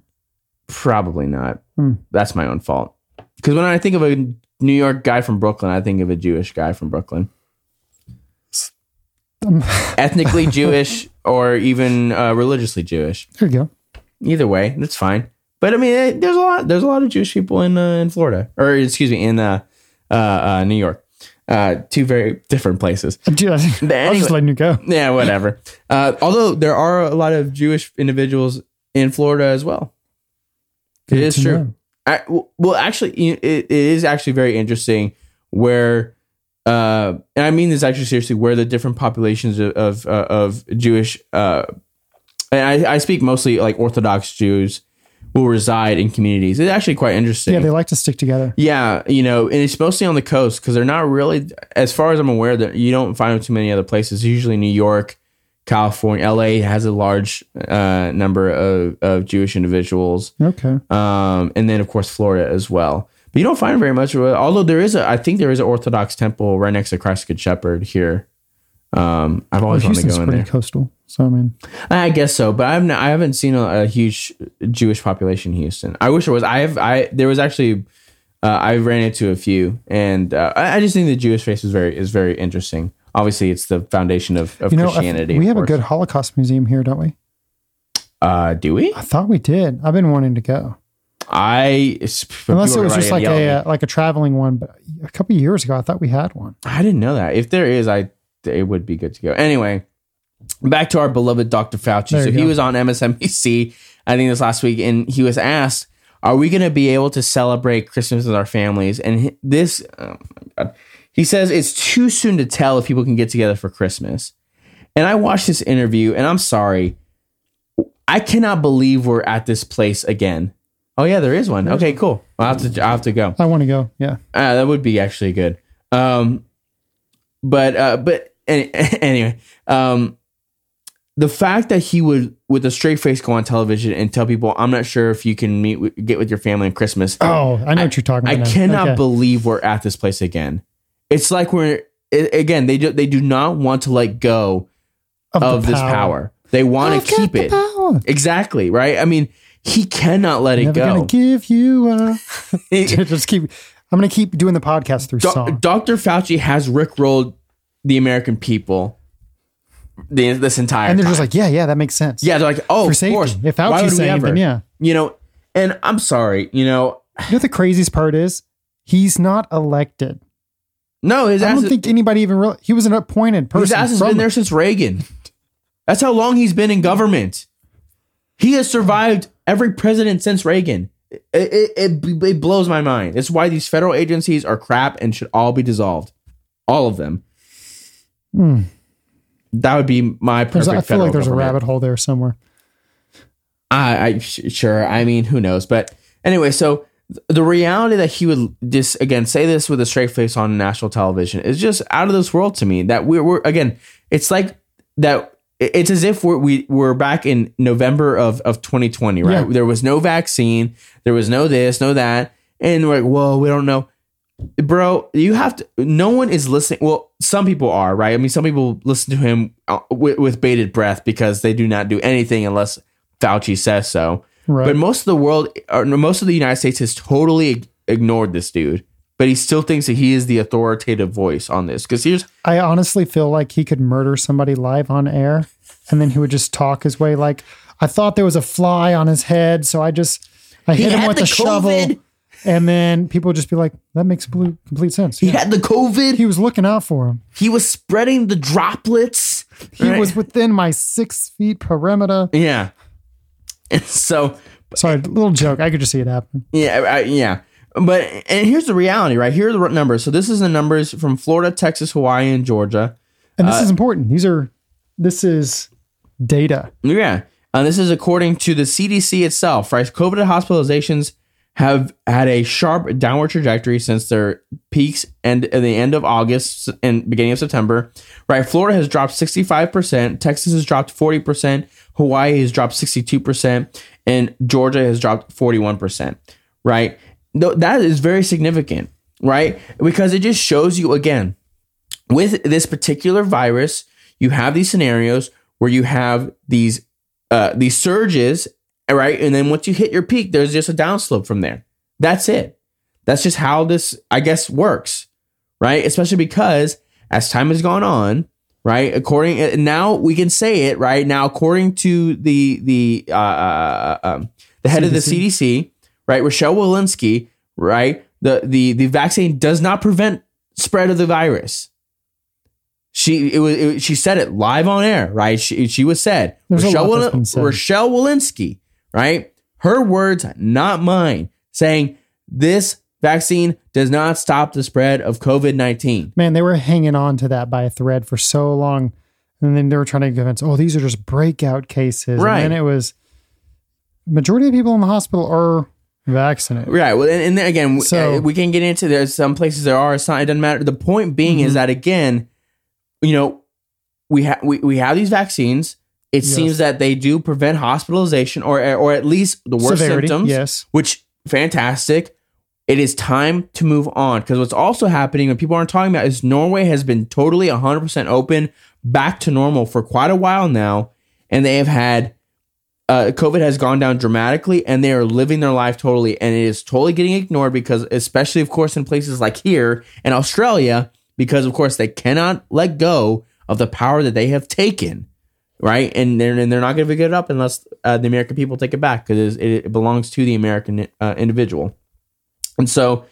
Probably not. Hmm. That's my own fault. Because when I think of a New York guy from Brooklyn, I think of a Jewish guy from Brooklyn. Um, (laughs) Ethnically Jewish or even uh, religiously Jewish. There you go. Either way, that's fine. But I mean, eh, there's a lot. There's a lot of Jewish people in uh, in Florida, or excuse me, in uh, uh, uh, New York. Uh, two very different places. (laughs) Dude, I was just letting you go. Yeah, whatever. (laughs) Uh, although there are a lot of Jewish individuals in Florida as well. It is true. know. I, well, actually, it, it is actually very interesting where, uh, and I mean this actually seriously, where the different populations of of, uh, of Jewish, uh, and I, I speak mostly like Orthodox Jews, will reside in communities. It's actually quite interesting. Yeah, they like to stick together. Yeah, you know, and it's mostly on the coast because they're not really, as far as I'm aware, that you don't find them too many other places. Usually, New York, California, LA has a large uh, number of, of Jewish individuals, Okay. um, and then of course Florida as well. But you don't find very much. Although there is a, I think there is an Orthodox temple right next to Christ Good Shepherd here. Um, I've Well, always wanted to go in pretty there. coastal. So, I mean, I guess so, but I've not, I haven't seen a, a huge Jewish population in Houston. I wish there was. I have. I there was actually. Uh, I ran into a few, and uh, I, I just think the Jewish face is very is very interesting. Obviously, it's the foundation of, of you know, Christianity. we have a good Holocaust museum here, don't we? Uh, do we? I thought we did. I've been wanting to go. I Unless it was just like a uh, like a traveling one, but a couple of years ago, I thought we had one. I didn't know that. If there is, I it would be good to go. Anyway, back to our beloved Dr. Fauci. There So he go. was on MSNBC, I think this last week, and he was asked, "Are we going to be able to celebrate Christmas with our families?" And this, oh my god, he says it's too soon to tell if people can get together for Christmas. And I watched this interview, and I'm sorry, I cannot believe we're at this place again. Oh yeah, there is one. Okay, cool. I'll have to. I have to go. I want to go. Yeah. Uh, that would be actually good. Um, but uh, but any, (laughs) anyway, um, the fact that he would, with a straight face, go on television and tell people, "I'm not sure if you can meet, get with your family on Christmas." Oh, I know what you're talking I about. now. cannot Okay. believe we're at this place again. It's like we're i- again. They do, they do not want to let go the of this power. They want to keep it power. exactly right. I mean, he cannot let it Never gonna go. give you a. (laughs) (laughs) just keep. I'm gonna keep doing the podcast through Do- song. Dr. Fauci has rickrolled the American people the, this entire And they're time. just like, yeah, yeah, that makes sense. yeah, they're like, oh, for of safety. course. If Why would we saying, ever? then yeah. You know, and I'm sorry, you know, You know what the craziest part is? He's not elected. no, his I ass, don't think anybody even real. He was an appointed person. his ass has from- been there since Reagan. That's how long he's been in government. He has survived every president since Reagan. It, it, it, it blows my mind. It's why these federal agencies are crap and should all be dissolved. All of them. Hmm. That would be my perfect I feel like there's a rabbit hole there somewhere. I, I sure. I mean, who knows? But anyway, so the reality that he would just again say this with a straight face on national television is just out of this world to me. That we're, we're again, it's like that. It's as if we're we, we're back in November of of 2020, right? Yeah. There was no vaccine, there was no this, no that, and we're like, well, we don't know, bro. You have to. No one is listening. Well, some people are, right? I mean, some people listen to him uh, with, with bated breath because they do not do anything unless Fauci says so. Right. But most of the world, or most of the United States has totally ignored this dude. But he still thinks that he is the authoritative voice on this. Because here's, I honestly feel like he could murder somebody live on air and then he would just talk his way like I thought there was a fly on his head, so I just I hit him had with the a shovel. And then people would just be like, that makes complete sense. he Yeah. had the COVID. He was looking out for him. He was spreading the droplets. He Right? was within my six feet perimeter. yeah. And so, Sorry, little joke. I could just see it happen. yeah, I, yeah. But, and here's the reality, right? Here are the numbers. So this is the numbers from Florida, Texas, Hawaii, and Georgia. And this Uh, is important. These are, this is data. Yeah. And this is according to the CDC itself, right? COVID hospitalizations have had a sharp downward trajectory since their peaks and at the end of August and beginning of September. Right. Florida has dropped 65%, Texas has dropped 40%, Hawaii has dropped 62%, and Georgia has dropped 41%. Right. That is very significant, right? Because it just shows you again, with this particular virus, you have these scenarios where you have these uh, these surges, right? And then once you hit your peak, there's just a downslope from there. That's it. That's just how this, I guess, works, right? Especially because as time has gone on, right? According uh, now, we can say it right now. According to the the uh, uh, um, the head of the CDC, right, Rochelle Walensky, right, the the the vaccine does not prevent spread of the virus. She it was it, she said it live on air, right? She she was said There's Rochelle, Wal- said. Rochelle Walensky, right? Her words, not mine, saying this vaccine does not stop the spread of COVID nineteen. Man, they were hanging on to that by a thread for so long. And then they were trying to convince, oh, these are just breakout cases. Right. And then it was majority of people in the hospital are vaccinated. Right. Well, and, and then again, So- uh, we can get into there's some places there are. It's. It doesn't matter. The point being is Mhm. that again, you know, we have we, we have these vaccines. It Yes. seems that they do prevent hospitalization or or at least the worst Severity, symptoms. yes. Which fantastic. It is time to move on because what's also happening when people aren't talking about is Norway has been totally 100% open back to normal for quite a while now, and they have had uh, COVID has gone down dramatically, and they are living their life totally, and it is totally getting ignored because, especially of course, in places like here in Australia, because of course they cannot let go of the power that they have taken, right? And they're and they're not going to give it up unless uh, the American people take it back because it, it belongs to the American uh, individual. And so,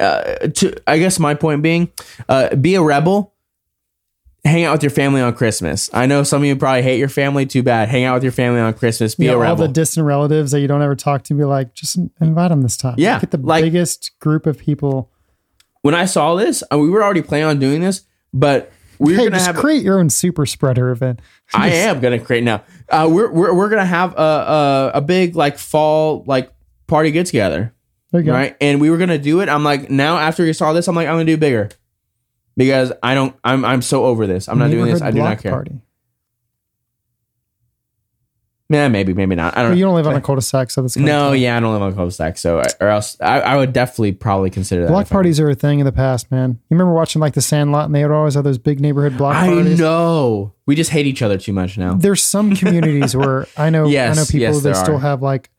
uh, to I guess my point being, uh, be a rebel. Hang out with your family on Christmas. I know some of you probably hate your family. Too bad. Hang out with your family on Christmas. Be You a know, all the distant relatives that you don't ever talk to, be like, just invite them this time. Yeah, Get the like- biggest group of people. when I saw this, uh, we were already planning on doing this, but we're hey, gonna have. create your own super spreader event. I (laughs) am gonna create now. Uh, we're we're we're gonna have a, a a big like fall like party get together, right? And we were gonna do it. I'm like now after you saw this, I'm like I'm gonna do bigger because I don't. I'm I'm so over this. I'm not doing this. I do not care. Party. Yeah, maybe maybe not. I don't. Know. you don't live on a cul-de-sac, so that's No, yeah, I don't live on a cul-de-sac, so or else I, I would definitely probably consider that. Block parties are a thing in the past, man. You remember watching like the Sandlot, and they would always have those big neighborhood block I parties. I know. We just hate each other too much now. There's some (laughs) communities where I know Yes, I know people yes, that still are. have like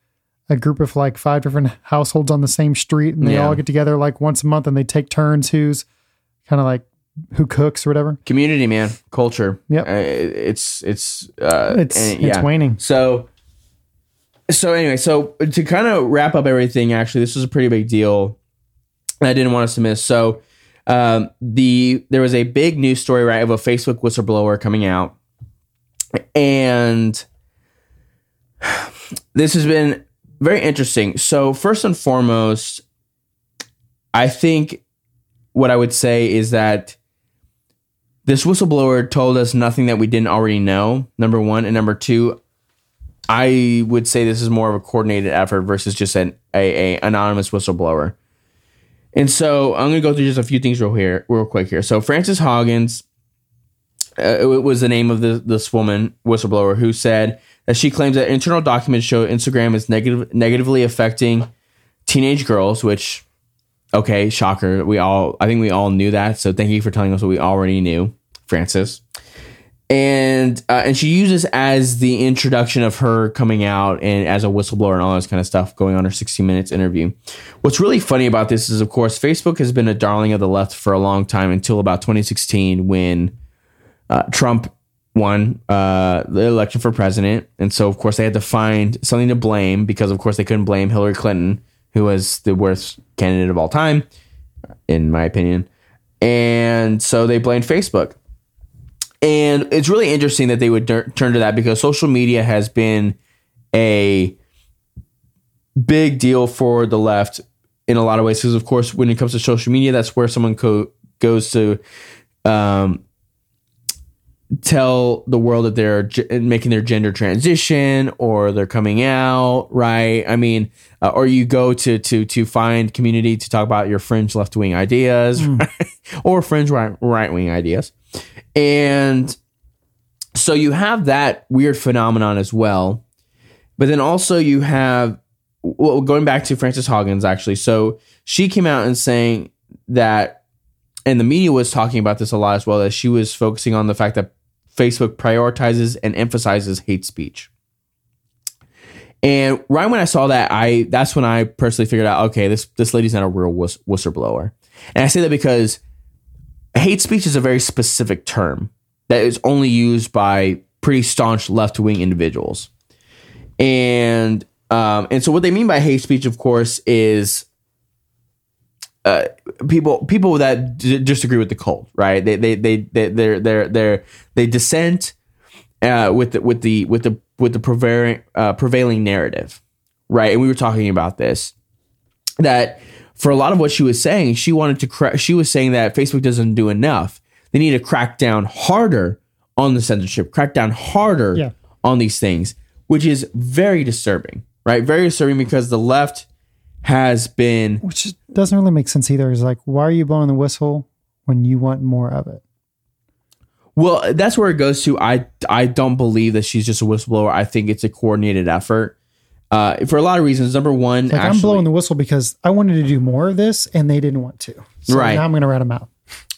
a group of like five different households on the same street, and they Yeah. all get together like once a month, and they take turns who's kind of like who cooks or whatever. community man culture Yep. Uh, it's it's uh It's and- it's waning. so so anyway so to kind of wrap up everything actually this was a pretty big deal i didn't want us to miss so um the there was a big news story right of a facebook whistleblower coming out and (sighs) this has been very interesting so first and foremost i think what i would say is that this whistleblower told us nothing that we didn't already know. Number one, and number two, I would say this is more of a coordinated effort versus just an a, a anonymous whistleblower. And so I'm going to go through just a few things real here, real quick here. So Frances Hoggins, uh, it was the name of the, this woman whistleblower who said that she claims that internal documents show Instagram is negative, negatively affecting teenage girls, which okay, shocker. We all, I think we all knew that. So thank you for telling us what we already knew, Frances. And uh, and she uses as the introduction of her coming out and as a whistleblower and all this kind of stuff going on her 60 minutes interview. What's really funny about this is, of course, Facebook has been a darling of the left for a long time until about 2016 when uh, Trump won uh, the election for president, and so of course they had to find something to blame because of course they couldn't blame Hillary Clinton, who was the worst candidate of all time, in my opinion, and so they blamed Facebook. And it's really interesting that they would tur- turn to that because social media has been a big deal for the left in a lot of ways. Because of course, when it comes to social media, that's where someone co- goes to um, tell the world that they're ge- making their gender transition or they're coming out, right? I mean, uh, or you go to to to find community to talk about your fringe left wing ideas right? (laughs) or fringe right right wing ideas, and so you have that weird phenomenon as well. But then also you have well, going back to Frances Hoggins actually. So she came out and saying that and the media was talking about this a lot as well that she was focusing on the fact that Facebook prioritizes and emphasizes hate speech. And right when I saw that, I that's when I personally figured out, okay, this this lady's not a real whist- whistleblower. And I say that because hate speech is a very specific term that is only used by pretty staunch left wing individuals. And um, and so what they mean by hate speech, of course, is uh, people people that d- disagree with the cult, right? They they they they they're they're, they're they dissent uh, with the with the with the with the prevailing uh, prevailing narrative, right? And we were talking about this that for a lot of what she was saying, she wanted to cra- she was saying that Facebook doesn't do enough. They need to crack down harder on the censorship, crack down harder Yeah. on these things, which is very disturbing, right? Very disturbing because the left has been Which doesn't really make sense either. Is like, why are you blowing the whistle when you want more of it? Well, that's where it goes to. I I don't believe that she's just a whistleblower. I think it's a coordinated effort uh, for a lot of reasons. Number one, Like actually, I'm blowing the whistle because I wanted to do more of this and they didn't want to. So Right. now I'm going to rat them out.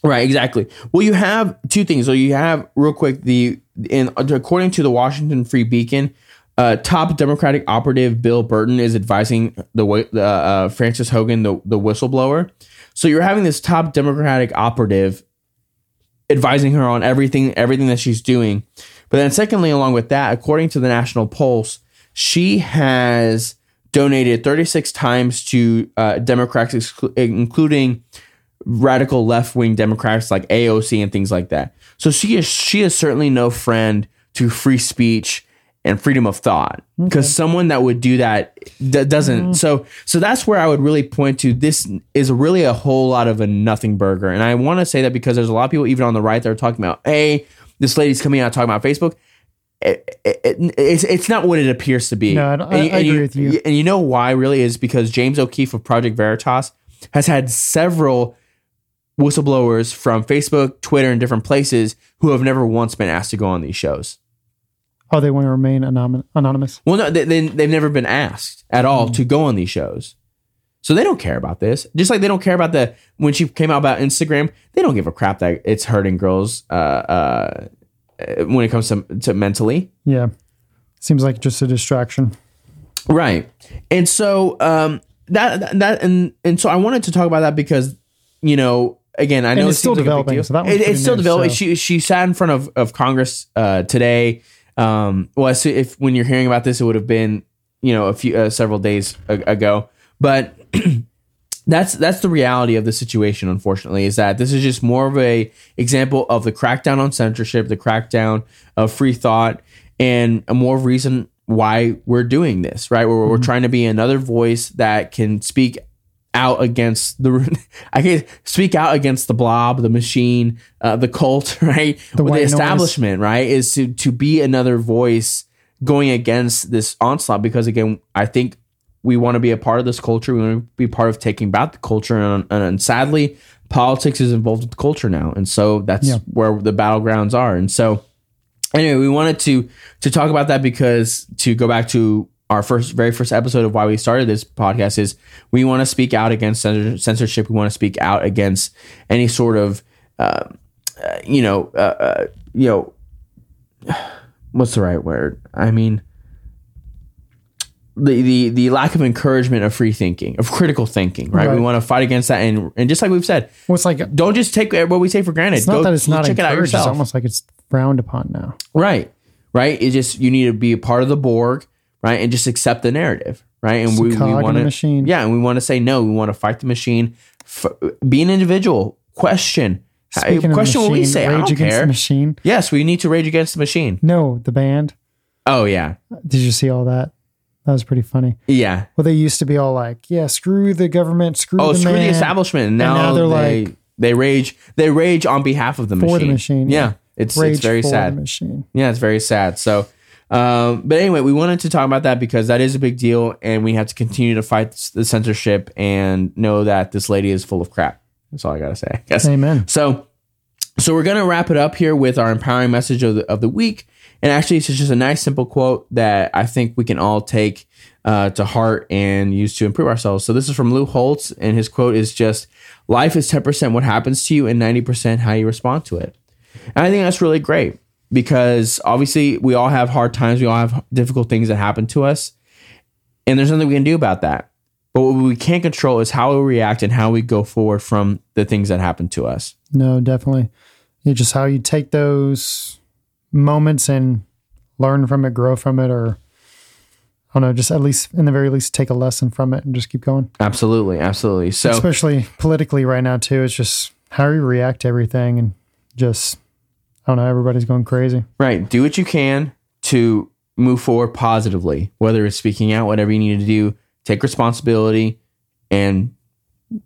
right, exactly. Well, you have two things. So you have real quick the in according to the Washington Free Beacon, uh, top Democratic operative Bill Burton is advising the uh, uh, Frances Haugen, the the whistleblower. So you're having this top Democratic operative advising her on everything everything that she's doing. But then secondly along with that, according to the National Pulse, she has donated 36 times to uh, Democrats including radical left-wing Democrats like AOC and things like that. So she is she is certainly no friend to free speech and freedom of thought. Because someone that would do that d- doesn't. Mm-hmm. So so that's where i would really point to this is really a whole lot of a nothing burger. And i want to say that because there's a lot of people even on the right that are talking about hey this lady's coming out talking about facebook. It, it, it- it's, it's not what it appears to be. No, I don't- And- I and agree with you. and you know why really is? Because james o'keefe of project veritas has had several whistleblowers from facebook twitter and different places who have never once been asked to go on these shows Oh, they want to remain anom- anonymous. well, no, they, they, they've never been asked at all to go on these shows. So they don't care about this. Just like they don't care about the, when she came out about Instagram, they don't give a crap that it's hurting girls uh, uh, when it comes to, to mentally. Yeah. Seems like just a distraction. Right. And so um, that, that, and, and so I wanted to talk about that because, you know, again, I know it's it still like developing, so that It- it's still new, developing. so- She, she sat in front of, of Congress uh, today. Um, well, as- if when you're hearing about this, it would have been, you know, a few, uh, several days ago, but (clears throat) that's that's the reality of the situation unfortunately is that this is just more of a example of the crackdown on censorship the crackdown of free thought and a more reason why we're doing this right? Where we're trying to be another voice that can speak out against the (laughs) i can speak out against the blob the machine uh, the cult (laughs) right the, noise. establishment right is to to be another voice going against this onslaught because again i think we want to be a part of this culture. We want to be part of taking back the culture, and, and, and sadly, politics is involved with culture now, and so that's Yeah. where the battlegrounds are. And so, anyway, we wanted to to talk about that because to go back to our first, very first episode of why we started this podcast is we want to speak out against censorship. We want to speak out against any sort of, uh, uh, you know, uh, uh, you know, (sighs) what's the right word? I mean the, the the lack of encouragement of free thinking, of critical thinking, right? We want to fight against that, and and just like we've said, Well, it's like, don't just take what we say for granted. it's not Go that it's not check it out encouraged. It's yourself, almost like it's frowned upon now. right? Right? It just you need to be a part of the Borg, right, and just accept the narrative, right? And we, we want to, yeah, and we want to say no. We want to fight the machine. F- be an individual. Question. Speaking question of the what we machine, say. I Rage don't Against care. the Machine. Yes, we need to rage against the machine. No, the band. Oh yeah, Did you see all that? That was pretty funny. yeah. Well, they used to be all like, "Yeah, screw the government, screw Oh, the screw the establishment. And now, now they're they like- they rage. They rage on behalf of the For machine. the machine, Yeah, yeah. it's Rage it's very for sad. The machine. Yeah, it's very sad. So, um, but anyway, we wanted to talk about that because that is a big deal, and we have to continue to fight the censorship and know that this lady is full of crap. That's all I gotta say. I guess. Amen. So, so we're gonna wrap it up here with our empowering message of the of the week, and actually, it's just a nice, simple quote that I think we can all take uh, to heart and use to improve ourselves. So, this is from Lou Holtz, and his quote is just: "Life is ten percent what happens to you, and ninety percent how you respond to it." And I think that's really great because obviously we all have hard times, we all have difficult things that happen to us, and there's nothing we can do about that. But what we can't control is how we react and how we go forward from the things that happen to us. No, definitely. It's just how you take those moments and learn from it, grow from it, or I don't know, just at least in the very least take a lesson from it and just keep going. Absolutely, absolutely. So Especially politically right now too. It's just how you react to everything and just I don't know, everybody's going crazy. right, do what you can to move forward positively. Whether it's speaking out, whatever you need to do, take responsibility. And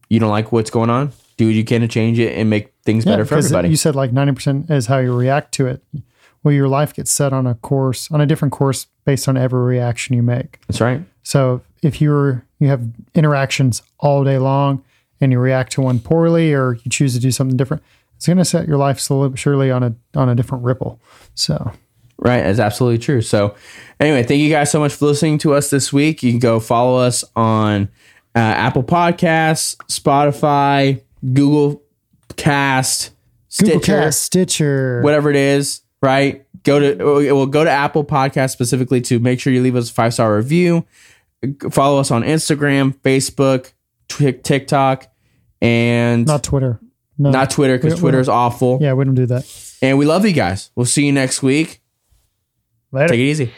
you don't like what's going on, do what you can to change it and make things better for everybody. You said like 90% is how you react to it. Well, your life gets set on a course, on a different course based on every reaction you make. That's right. So if you're you have interactions all day long and you react to one poorly or you choose to do something different, it's going to set your life slowly but surely on a on a different ripple. So Right, that's absolutely true. So, anyway, thank you guys so much for listening to us this week. You can go follow us on uh, Apple Podcasts, Spotify, Google Cast, Stitcher, Google Cast, Stitcher, whatever it is. Right, go to we'll go to Apple Podcast specifically to make sure you leave us a five star review. Follow us on Instagram, Facebook, Tik- TikTok, and not, Twitter. No, Twitter because We- we Twitter is awful. yeah, we don't do that. And we love you guys. We'll see you next week. Later. Take it easy.